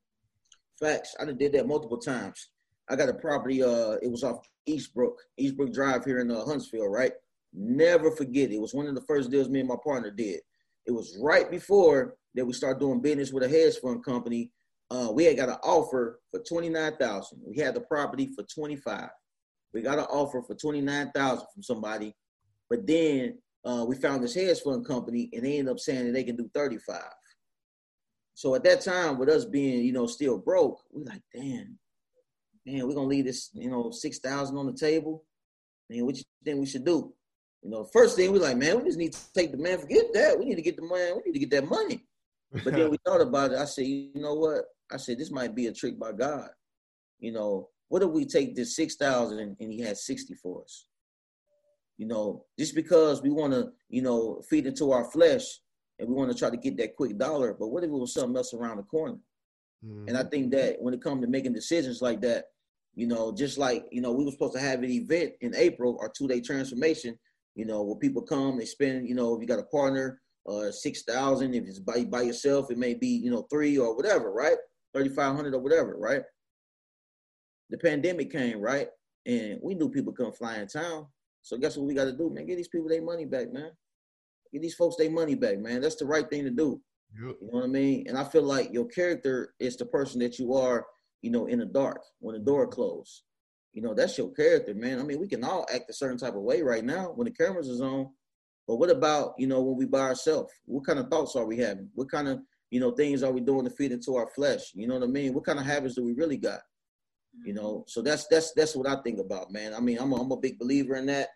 Facts. I done did that multiple times. I got a property. Uh, it was off Eastbrook, Eastbrook Drive here in uh, Huntsville. Right. Never forget. It was one of the first deals me and my partner did. It was right before that we started doing business with a hedge fund company. Uh, we had got an offer for twenty nine thousand. We had the property for twenty five. We got an offer for twenty nine thousand from somebody, but then uh, we found this hedge fund company, and they ended up saying that they can do thirty five. So at that time, with us being, you know, still broke, we like, damn, man, we're gonna leave this, you know, six thousand on the table. Man, what you think we should do? You know, first thing we like, man, we just need to take the man, forget that. We need to get the money, we need to get that money. But then we thought about it. I said, you know what? I said, this might be a trick by God. You know, what if we take this six thousand and he had sixty for us? You know, just because we want to, you know, feed into our flesh and we want to try to get that quick dollar, but what if it was something else around the corner? And I think that when it comes to making decisions like that, you know, just like, you know, we were supposed to have an event in April, our two day transformation, you know, where people come, they spend, you know, if you got a partner, uh, 6,000, if it's by, by yourself, it may be, you know, three or whatever, right? 3,500 or whatever, right? The pandemic came, right? And we knew people couldn't fly in town. So guess what we got to do, man? Get these people their money back, man. Get these folks their money back, man. That's the right thing to do. Yep. You know what I mean? And I feel like your character is the person that you are, you know, in the dark when the door closed. You know, that's your character, man. I mean, we can all act a certain type of way right now when the cameras is on. But what about, you know, when we by ourselves? What kind of thoughts are we having? What kind of, you know, things are we doing to feed into our flesh? You know what I mean? What kind of habits do we really got? You know, so that's that's that's what I think about, man. I mean, I'm a, I'm a big believer in that,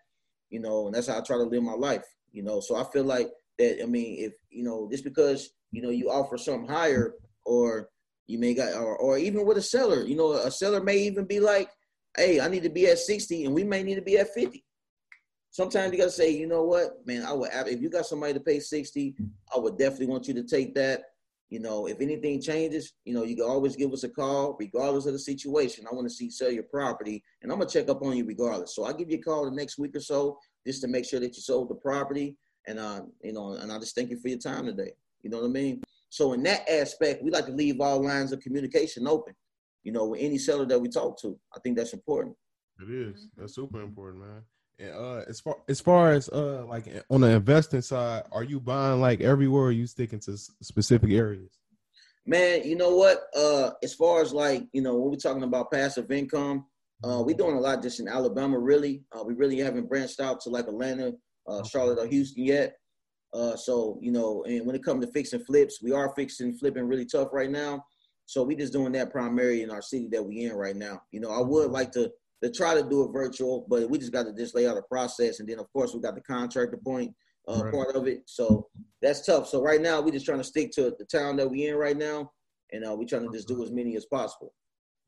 you know, and that's how I try to live my life. You know, so I feel like that. I mean, if you know, just because you know you offer something higher, or you may got, or or even with a seller, you know, a seller may even be like, hey, I need to be at 60, and we may need to be at 50. Sometimes you gotta say, you know what, man, I would if you got somebody to pay 60, I would definitely want you to take that. You know, if anything changes, you know, you can always give us a call, regardless of the situation. I want to see sell your property, and I'm gonna check up on you regardless. So I'll give you a call the next week or so just to make sure that you sold the property. And uh, you know, and I just thank you for your time today. You know what I mean? So in that aspect, we like to leave all lines of communication open. You know, with any seller that we talk to, I think that's important. It is. That's super important, man. And uh, as far as far as uh, like on the investing side, are you buying like everywhere? Or are you sticking to specific areas? Man, you know what? Uh, as far as like you know, when we're talking about passive income, uh, we're doing a lot just in Alabama. Really, uh, we really haven't branched out to like Atlanta, uh, Charlotte, or Houston yet. Uh, so you know, and when it comes to fixing flips, we are fixing flipping really tough right now. So we just doing that primarily in our city that we in right now. You know, I would like to to try to do it virtual, but we just got to just lay out a process, and then of course we got the contractor point uh, right. part of it. So that's tough. So right now we're just trying to stick to the town that we in right now, and uh, we trying to just do as many as possible.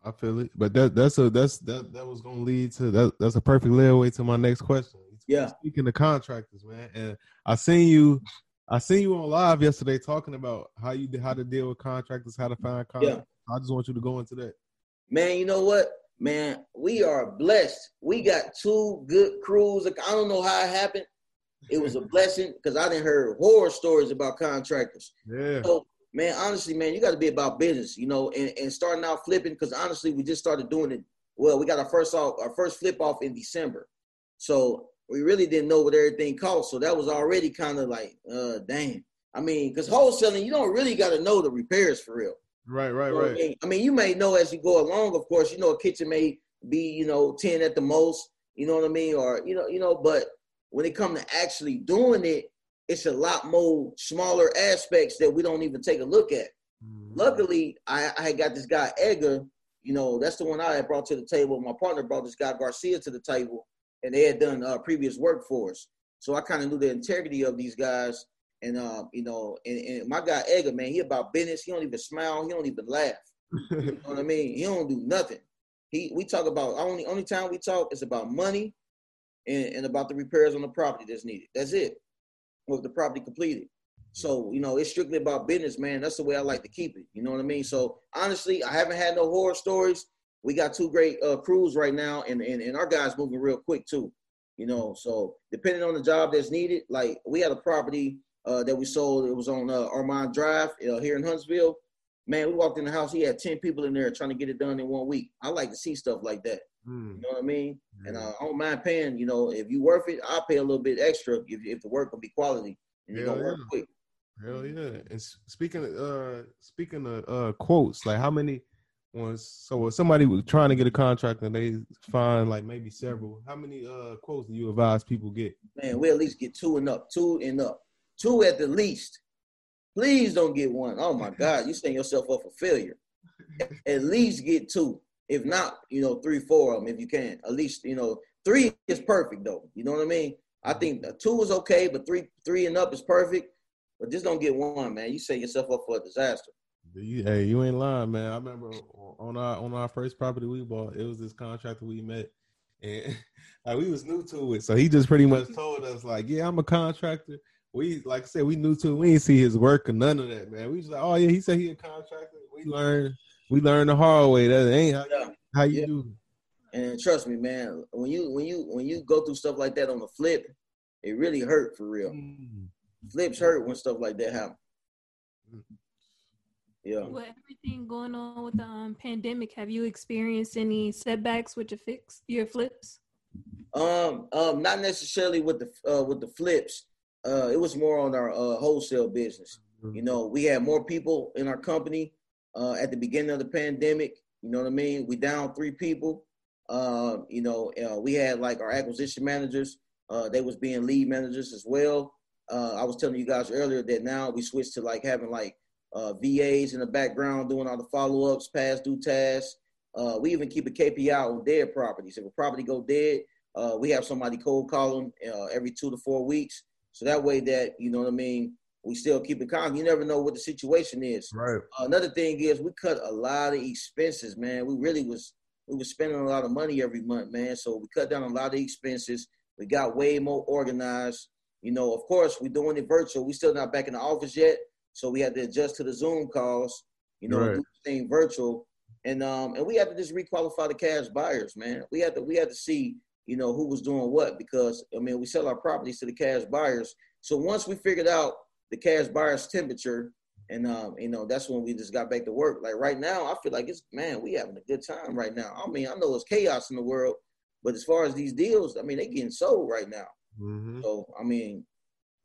I feel it, but that that's a that's that that was gonna lead to that. That's a perfect leeway to my next question. Yeah, speaking of contractors, man, and I seen you, I seen you on live yesterday talking about how you how to deal with contractors, how to find contractors. Yeah. I just want you to go into that. Man, you know what? Man, we are blessed. We got two good crews. I don't know how it happened. It was a blessing because I didn't hear horror stories about contractors. Yeah. So, man, honestly, man, you got to be about business, you know, and, and starting out flipping because honestly, we just started doing it. Well, we got our first off, our first flip off in December, so we really didn't know what everything cost. So that was already kind of like, uh, damn. I mean, because wholesaling, you don't really got to know the repairs for real. Right, right, right. I mean, I mean, you may know as you go along. Of course, you know a kitchen may be you know ten at the most. You know what I mean, or you know, you know. But when it comes to actually doing it, it's a lot more smaller aspects that we don't even take a look at. Mm-hmm. Luckily, I, I got this guy Edgar. You know, that's the one I had brought to the table. My partner brought this guy Garcia to the table, and they had done uh, previous work for us. So I kind of knew the integrity of these guys and uh, you know, and, and, my guy Edgar, man, he about business. He don't even smile. He don't even laugh. you know what I mean? He don't do nothing. He we talk about only only time we talk is about money and, and about the repairs on the property that's needed. That's it. With the property completed. So, you know, it's strictly about business, man. That's the way I like to keep it. You know what I mean? So honestly, I haven't had no horror stories. We got two great uh, crews right now, and, and, and our guys moving real quick too. You know, so depending on the job that's needed, like we had a property uh, that we sold. It was on uh, Armand Drive uh, here in Huntsville. Man, we walked in the house. He had ten people in there trying to get it done in one week. I like to see stuff like that. Mm. You know what I mean? Mm. And uh, I don't mind paying. You know, if you worth it, I'll pay a little bit extra if, if the work will be quality and you're gonna yeah. work quick. Hell yeah! And speaking of uh, speaking of uh, quotes, like how many ones? So if somebody was trying to get a contract and they find like maybe several, how many uh quotes do you advise people get? Man, we at least get two and up, two and up two at the least. Please don't get one. Oh my God, you setting yourself up for failure. At least get two. If not, you know, three, four of them if you can. At least, you know, three is perfect though. You know what I mean? I think two is okay, but three, three and up is perfect. But just don't get one, man. You set yourself up for a disaster. hey, you ain't lying, man. I remember on our on our first property we bought, it was this contractor we met, and like we was new to it, so he just pretty much told us like, "Yeah, I'm a contractor." We like I said, we knew too. We didn't see his work or none of that, man. We just like, oh yeah, he said he a contractor. We learned, we learned the hard way. That ain't how, yeah. how you yeah. do. And trust me, man, when you when you when you go through stuff like that on the flip, it really hurt for real. Mm. Flips hurt when stuff like that happen. Yeah. With everything going on with the um, pandemic, have you experienced any setbacks with your fix your flips? Um, um, not necessarily with the uh, with the flips uh, it was more on our uh, wholesale business. Mm-hmm. You know, we had more people in our company uh, at the beginning of the pandemic. You know what I mean? We down three people. Uh, you know, uh, we had like our acquisition managers. Uh, they was being lead managers as well. Uh, I was telling you guys earlier that now we switched to like having like uh, VAs in the background doing all the follow ups, past due tasks. Uh, we even keep a KPI on dead properties. If a property go dead, uh, we have somebody cold call them uh, every two to four weeks so that way that, you know what I mean, we still keep it calm. You never know what the situation is. Right. Uh, another thing is we cut a lot of expenses, man. We really was we was spending a lot of money every month, man. So we cut down a lot of expenses. We got way more organized. You know, of course, we're doing it virtual. We still not back in the office yet. so we had to adjust to the Zoom calls. You know, Right. thing virtual, and um, and we had to just requalify the cash buyers, man. We had to we had to see, you know, who was doing what because I mean, we sell our properties to the cash buyers. So once we figured out the cash buyers temperature, and um, you know, that's when we just got back to work. Like right now, I feel like it's man, we having a good time right now. I mean, I know it's chaos in the world, but as far as these deals, I mean, they getting sold right now. Mhm. So I mean,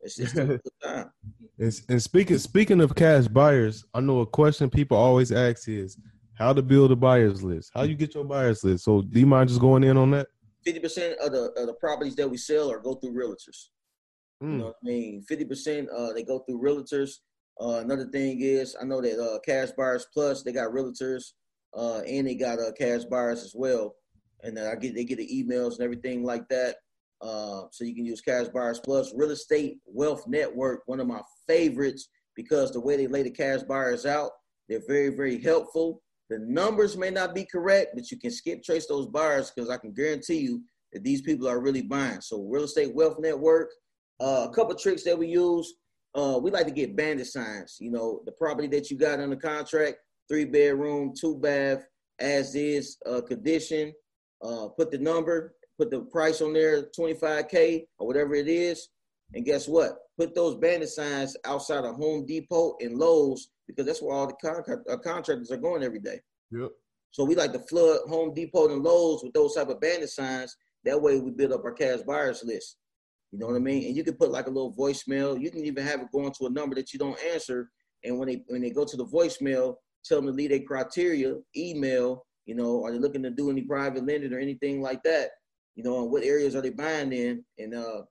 it's just a good time. And, and speaking speaking of cash buyers, I know a question people always ask is how to build a buyers list. How you get your buyers list? So do you mind just going in on that? Fifty percent of the of the properties that we sell are go through realtors. You Mm. know what I mean? Fifty percent uh they go through realtors. Uh, another thing is I know that uh Cash Buyers Plus they got realtors uh and they got uh cash buyers as well. And I get they get the emails and everything like that. Uh, so you can use Cash Buyers Plus, Real Estate Wealth Network, one of my favorites because the way they lay the cash buyers out, they're very very helpful. The numbers may not be correct, but you can skip trace those buyers because I can guarantee you that these people are really buying. So Real Estate Wealth Network, uh, a couple tricks that we use. Uh, we like to get bandit signs. You know, the property that you got under contract, three bedroom, two bath, as is uh, condition. Uh, put the number, put the price on there, 25K or whatever it is. And guess what? Put those bandit signs outside of Home Depot and Lowe's because that's where all the con- uh, contractors are going every day. Yep. So we like to flood Home Depot and Lowe's with those type of bandit signs. That way we build up our cash buyers list. You know what I mean? And you can put like a little voicemail. You can even have it going to a number that you don't answer. And when they when they go to the voicemail, tell them to leave their criteria, email, you know, are they looking to do any private lending or anything like that? You know, and what areas are they buying in? And uh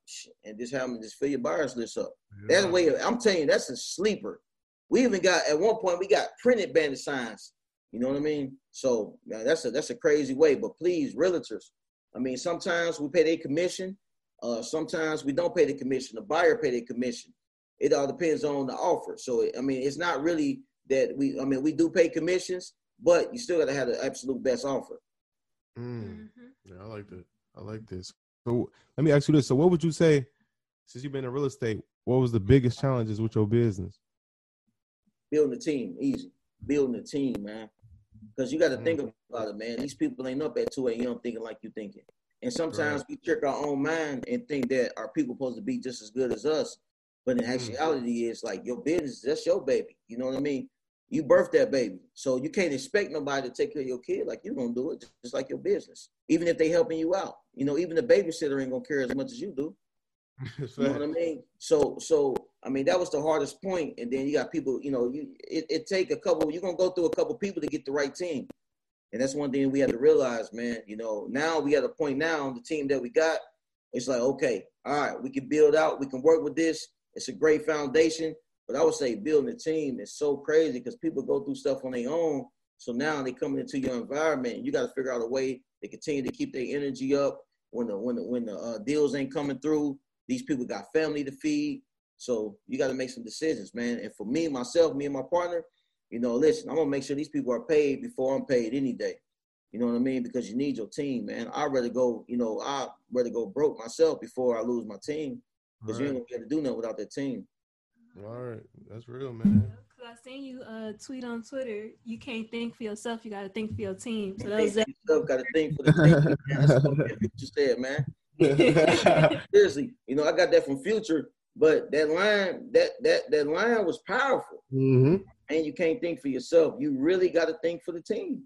and just have them just fill your buyers list up. That's the way I'm telling you, that's a sleeper. We even got at one point we got printed bandit signs. You know what I mean? So yeah, that's a that's a crazy way. But please, realtors. I mean, sometimes we pay their commission. Uh, sometimes we don't pay the commission. The buyer pay their commission. It all depends on the offer. So I mean, it's not really that we. I mean, we do pay commissions, but you still got to have the absolute best offer. Mm. Mhm. Yeah, I like that. I like this. So let me ask you this. So what would you say, since you've been in real estate, what was the biggest challenges with your business? building a team easy. Building a team man. Because you got to think mm. about it man. These people ain't up at 2 a.m thinking like you thinking. And sometimes we trick our own mind and think that our people supposed to be just as good as us. But in mm. actuality it's like your business that's your baby. You know what i mean? You birthed that baby. So you can't expect nobody to take care of your kid like you're gonna do it just like your business even if they helping you out you know even the babysitter ain't gonna care as much as you do you know what I mean? So, so I mean that was the hardest point. and then you got people. You know, you it, it take a couple. You're gonna go through a couple people to get the right team, and that's one thing we have to realize, man. You know, now we at a point now the team that we got. It's like okay, all right, we can build out, we can work with this. It's a great foundation, but I would say building a team is so crazy because people go through stuff on their own. So now they coming into your environment. You got to figure out a way to continue to keep their energy up when the when the when the uh, deals ain't coming through. These people got family to feed. So you got to make some decisions, man. And for me, myself, me and my partner, you know, listen, I'm gonna make sure these people are paid before I'm paid any day. You know what I mean? Because you need your team, man. I'd rather go, you know, I'd rather go broke myself before I lose my team. Because you ain't gonna be able to do nothing without that team. All right, that's real, man. Cause I seen you uh, tweet on Twitter. You can't think for yourself. You got to think for your team. So that was Think for gotta think for the team. Man. That's what Future said, man. Seriously, you know, I got that from Future, but that line, that that that line was powerful. hmm And you can't think for yourself. You really got to think for the team.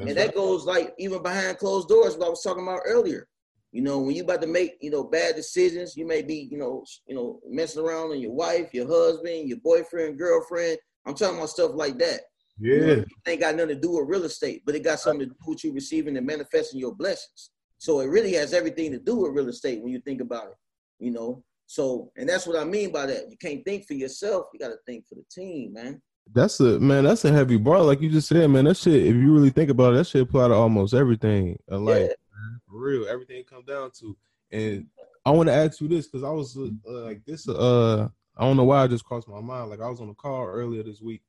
and that goes like even behind closed doors, what I was talking about earlier. You know, when you about to make, you know, bad decisions, you may be, you know, you know, messing around on your wife, your husband, your boyfriend, girlfriend. I'm talking about stuff like that. You know, yeah, it ain't got nothing to do with real estate, but it got something to do with you receiving and manifesting your blessings. So it really has everything to do with real estate when you think about it. You know, so and that's what I mean by that. You can't think for yourself; you got to think for the team, man. that's a man. That's a heavy bar, like you just said, man. That shit. If you really think about it, that shit apply to almost everything in life. Yeah. For real, everything come down to. And I want to ask you this because I was uh, like this. Uh, I don't know why it just crossed my mind. Like I was on a call earlier this week,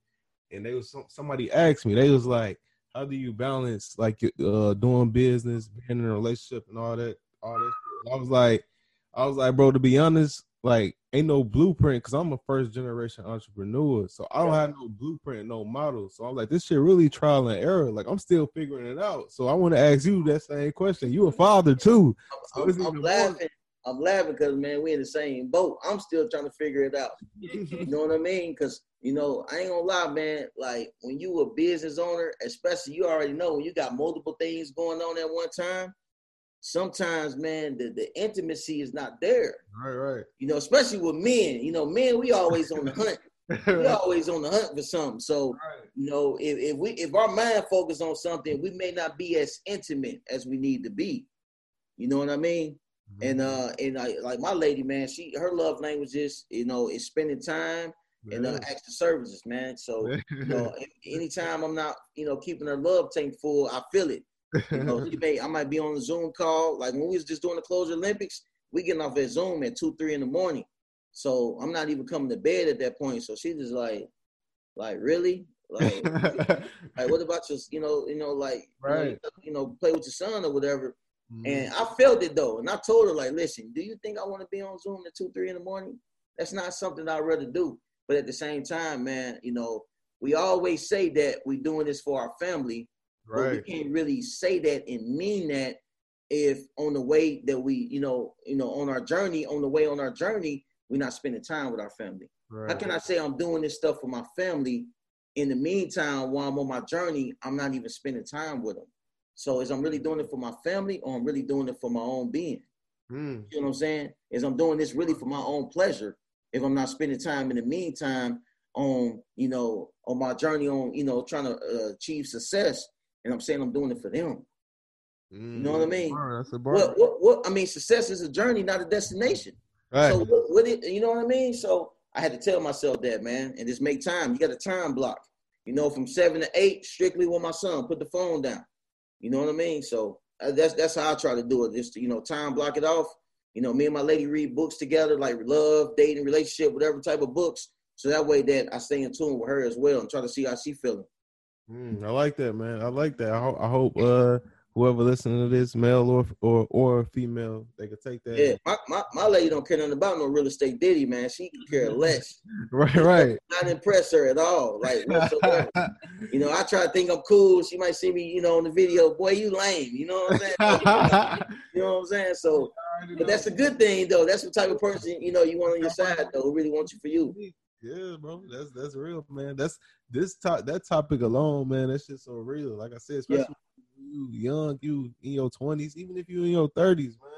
and they was somebody asked me. They was like, "How do you balance like uh doing business, being in a relationship, and all that, all that?" And I was like, I was like, bro. To be honest, like ain't no blueprint because I'm a first generation entrepreneur. So I don't have no blueprint, no model. So I'm like, this shit really trial and error. Like I'm still figuring it out. So I want to ask you that same question. You a father too. So I'm, I'm more- laughing. I'm laughing because man, we in the same boat. I'm still trying to figure it out. You know what I mean? Because you know, I ain't gonna lie, man. Like when you a business owner, especially you already know when you got multiple things going on at one time. Sometimes, man, the, the intimacy is not there. Right, right. You know, especially with men. You know, men, we always on the hunt. we always on the hunt for something. So, you know, if, if we if our mind focus on something, we may not be as intimate as we need to be. You know what I mean? And uh and I, like my lady, man, she her love language is, you know, is spending time and uh, extra services, man. So, you know, anytime I'm not, you know, keeping her love tank full, I feel it. You know, she may, I might be on a Zoom call. Like when we was just doing the closure Olympics, we getting off at Zoom at two, three in the morning. So I'm not even coming to bed at that point. So she just like, like really, like, like what about your, you know, you know, like, you know, Right. you know, play with your son or whatever. Mm-hmm. And I felt it though, and I told her like, listen, do you think I want to be on Zoom at two, three in the morning? That's not something I'd rather do. But at the same time, man, you know, we always say that we're doing this for our family, but we can't really say that and mean that if on the way that we, you know, you know, on our journey, on the way on our journey, we're not spending time with our family. right. How can I say I'm doing this stuff for my family? In the meantime, while I'm on my journey, I'm not even spending time with them. So is I'm really doing it for my family or I'm really doing it for my own being? Mm. You know what I'm saying? Is I'm doing this really for my own pleasure if I'm not spending time in the meantime on, you know, on my journey on, you know, trying to uh, achieve success. And I'm saying I'm doing it for them. You know what I mean? That's a bar. What, what, what, I mean, success is a journey, not a destination. right. So what, what it, you know what I mean? So I had to tell myself that, man, and just make time. You got a time block. You know, from seven to eight, strictly with my son. Put the phone down. You know what I mean? So uh, that's that's how I try to do it. Just you know, time block it off. You know, me and my lady read books together, like love, dating, relationship, whatever type of books. So that way that I stay in tune with her as well and try to see how she feeling. Mm, I like that, man. I like that. I, ho- I hope uh whoever listening to this, male or or or female, they could take that. Yeah, my, my, my lady don't care nothing about no real estate diddy, man. She can care mm-hmm. less. Right, right. Not impress her at all, like. You know, I try to think I'm cool. She might see me, you know, on the video. Boy, you lame. You know what I'm saying? you know what I'm saying? So, but that's a good thing, though. That's the type of person you know you want on your side, though, who really wants you for you. Yeah, bro. That's that's real, man. That's this top that topic alone, man. That's just so real. Like I said, especially you young, you in your twenties, even if you in your thirties, man.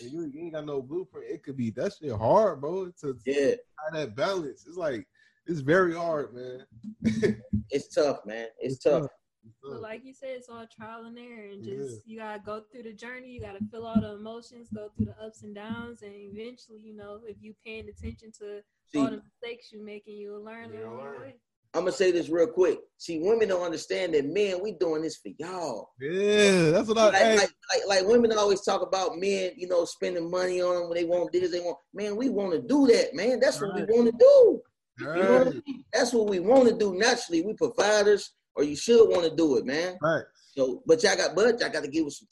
And you, you ain't got no blueprint. It could be that shit hard, bro. To, to Yeah, find that balance. It's like it's very hard, man. it's tough, man. It's tough. It's But like you said, it's all trial and error, and Yeah. just you gotta go through the journey. You gotta feel all the emotions, go through the ups and downs, and eventually, you know, if you paying attention to See, all the mistakes you're making, you'll learn You'll along learn. I'm gonna say this real quick. See, women don't understand that, man. We doing this for y'all. Yeah, that's what I. Like, hey, like, like, like women always talk about men, you know, spending money on them when they want this, they want. Man, we want to do that, man. That's what Right. we want to do. You know what I mean? That's what we want to do naturally. We providers, or you should want to do it, man. right. So, but y'all got, but y'all got to give us some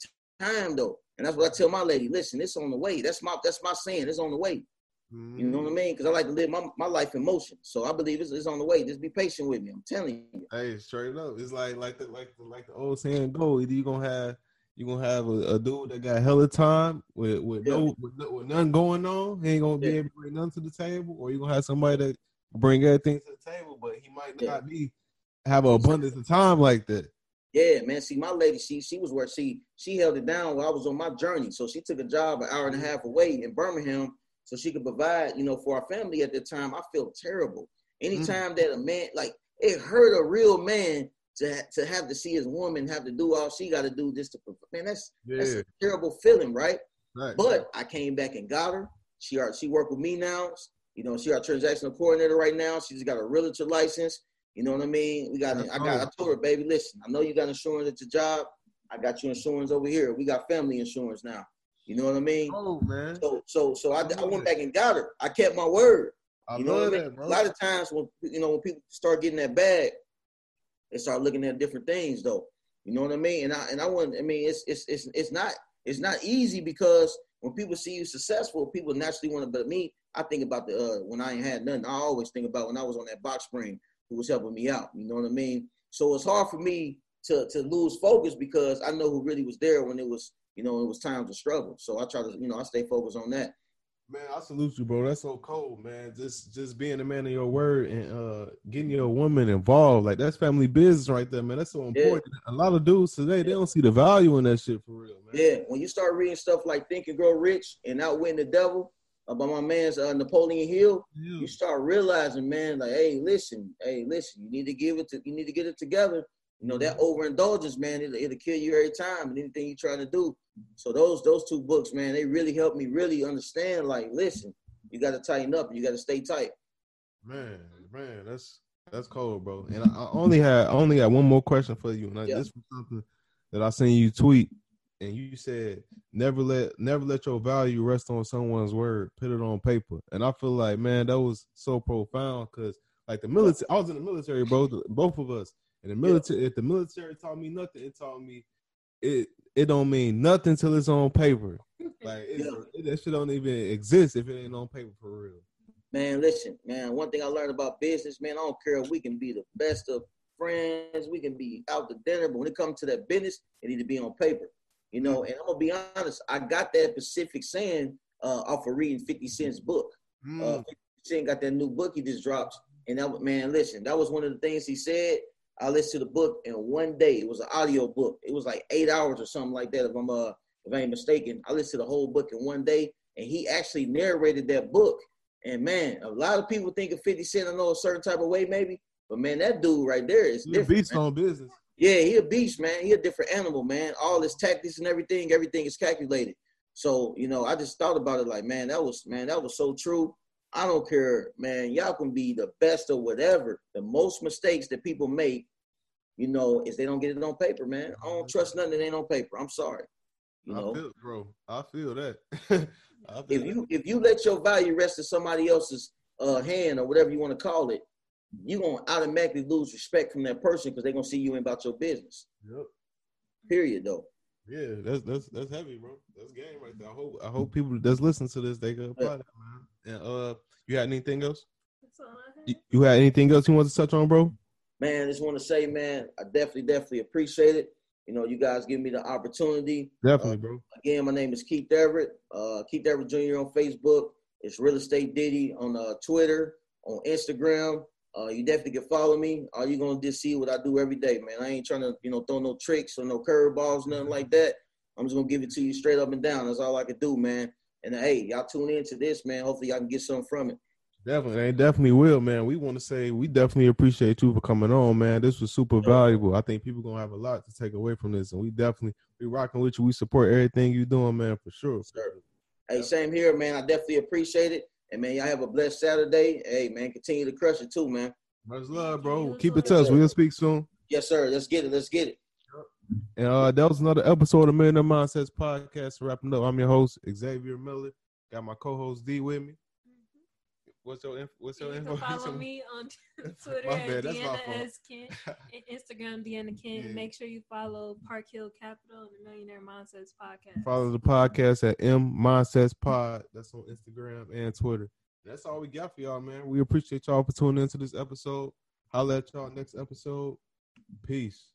time though, and that's what I tell my lady. Listen, it's on the way. That's my, that's my saying. It's on the way. You know what I Mm-hmm. mean? Because I like to live my, my life in motion. So I believe it's, it's on the way. Just be patient with me. I'm telling you. Hey, straight up, it's like like the like the like the old saying go. Either you gonna have you gonna have a, a dude that got hella time with with Yeah. no with, with nothing going on. He ain't gonna be able to bring nothing to the table, or you gonna have somebody that bring everything to the table, but he might Yeah. not be have an abundance of time like that. Yeah, man. See, my lady, she she was where she she held it down while I was on my journey. So she took a job an hour and a half away in Birmingham, so she could provide, you know, for our family at the time. I felt terrible. Anytime mm. that a man, like, it hurt a real man to to have to see his woman have to do all she got to do just to, man. That's that's a terrible feeling, right? right. But I came back and got her. She are, she worked with me now. You know, she our transactional coordinator right now. She's got a realtor license. You know what I mean? We got. I got. I told her, baby, listen. I know you got insurance at your job. I got you insurance over here. We got family insurance now. You know what I mean? Oh man, So, so, so I, I went back and got her. I kept my word. I You know love what I mean? that, bro. A lot of times when you know when people start getting that bag, they start looking at different things though. You know what I mean? And I and I want I mean it's it's it's it's not it's not easy because when people see you successful, people naturally want to. But me, I think about the uh, when I ain't had nothing. I always think about when I was on that box spring, who was helping me out. You know what I mean? So it's hard for me to to lose focus because I know who really was there when it was you know it was times of struggle. So I try to you know I stay focused on that. Man, I salute you, bro. That's so cold, man. Just just being a man of your word and uh getting your woman involved, like that's family business right there, man. That's so important. Yeah. A lot of dudes today they don't see the value in that shit for real, man. Yeah, when you start reading stuff like Think and Grow Rich and Outwitting the Devil about my man's uh, Napoleon Hill, yeah. you start realizing, man, like, hey, listen, hey, listen, you need to give it to, you need to get it together. You know that overindulgence, man, it'll, it'll kill you every time, and anything you try to do. So those those two books, man, they really helped me really understand. Like, listen, you got to tighten up. You got to stay tight. Man, man, that's that's cold, bro. And I, only had I only got one more question for you, and I, yeah. this was something that I seen you tweet, and you said never let never let your value rest on someone's word. Put it on paper. And I feel like, man, that was so profound because like the military, I was in the military, bro. Both of us. And the military, yeah. if the military taught me nothing, it taught me it it don't mean nothing till it's on paper. Like yeah. it, that shit don't even exist if it ain't on paper for real. Man, listen, man. One thing I learned about business, man, I don't care if we can be the best of friends, we can be out to dinner, but when it comes to that business, it need to be on paper. You know, and I'm gonna be honest, I got that specific saying uh, off of reading 50 Cent's book. Mm. Uh, 50 Cent got that new book he just dropped, and that man, listen, that was one of the things he said I listened to the book in one day. It was an audio book. It was like eight hours or something like that, if I'm uh if I ain't mistaken. I listened to the whole book in one day, and he actually narrated that book. And man, a lot of people think of 50 Cent, I know a certain type of way, maybe, but man, that dude right there is different. Beast man. on business. Yeah, he a beast, man. He a different animal, man. All his tactics and everything, everything is calculated. So, you know, I just thought about it like, man, that was man, that was so true. I don't care, man. Y'all can be the best or whatever. The most mistakes that people make, you know, is they don't get it on paper, man. I don't trust nothing that ain't on paper. I'm sorry. You know, I feel, bro. I feel that. I feel if you if you let your value rest in somebody else's uh, hand or whatever you want to call it, you're gonna automatically lose respect from that person because they're gonna see you in about your business. Yep. Period, though. Yeah, that's that's that's heavy, bro. That's game right there. I hope I hope people that's listening to this they can apply that, man. And uh, you had anything else? You, you had anything else you want to touch on, bro? Man, just want to say, man, I definitely, definitely appreciate it. You know, you guys give me the opportunity. Definitely, uh, bro. Again, my name is Keith Everett. Uh, Keith Everett Jr. on Facebook. It's Real Estate Diddy on uh, Twitter, on Instagram. Uh, you definitely can follow me. All you gonna just see what I do every day, man. I ain't trying to, you know, throw no tricks or no curveballs, nothing like that. I'm just gonna give it to you straight up and down. That's all I can do, man. And hey, y'all tune into this, man. Hopefully, y'all can get something from it. Definitely, they definitely will, man. We want to say we definitely appreciate you for coming on, man. This was super valuable. I think people gonna have a lot to take away from this, and we definitely we rocking with you. We support everything you doing, man, for sure. Sure. Hey, same here, man. I definitely appreciate it, and man, y'all have a blessed Saturday. Hey, man, continue to crush it too, man. Much love, bro. Keep in touch. We'll speak soon. Yes, sir. Let's get it. Let's get it. And uh, that was another episode of Millionaire Mindsets podcast. Wrapping up, I'm your host Xavier Miller. Got my co-host D with me. What's your info? What's your you info? Can follow me on Twitter at Deanna S. Kent and Instagram Deanna Kent. Yeah. Make sure you follow Park Hill Capital and the Millionaire Mindsets podcast. Follow the podcast at M Mindsets Pod. That's on Instagram and Twitter. That's all we got for y'all, man. We appreciate y'all for tuning into this episode. I'll let y'all next episode. Peace.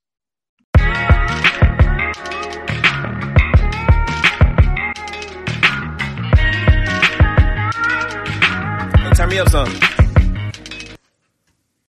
Turn me up some.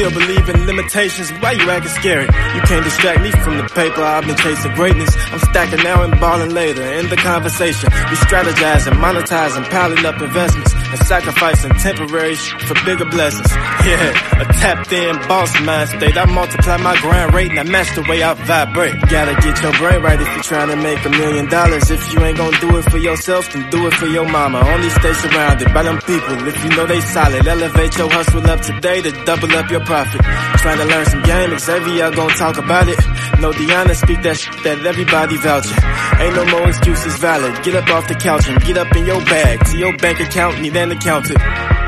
Still believe in limitations, why you acting scary? You can't distract me from the paper I've been chasing greatness. I'm stacking now and balling later. In the conversation, we strategizing, monetizing, piling up investments. And sacrificing temporary for bigger blessings. Yeah, a tapped in boss mind state. I multiply my grind rate and I match the way I vibrate. Gotta get your brain right if you're trying to make a million dollars. If you ain't gonna do it for yourself, then do it for your mama. Only stay surrounded by them people if you know they solid. Elevate your hustle up today to double up your profit. Trying to learn some game, Xavier gonna talk about it. No Deanna speak that shit that everybody vouching. Ain't no more excuses valid. Get up off the couch and get up in your bag. To your bank account, need an accountant.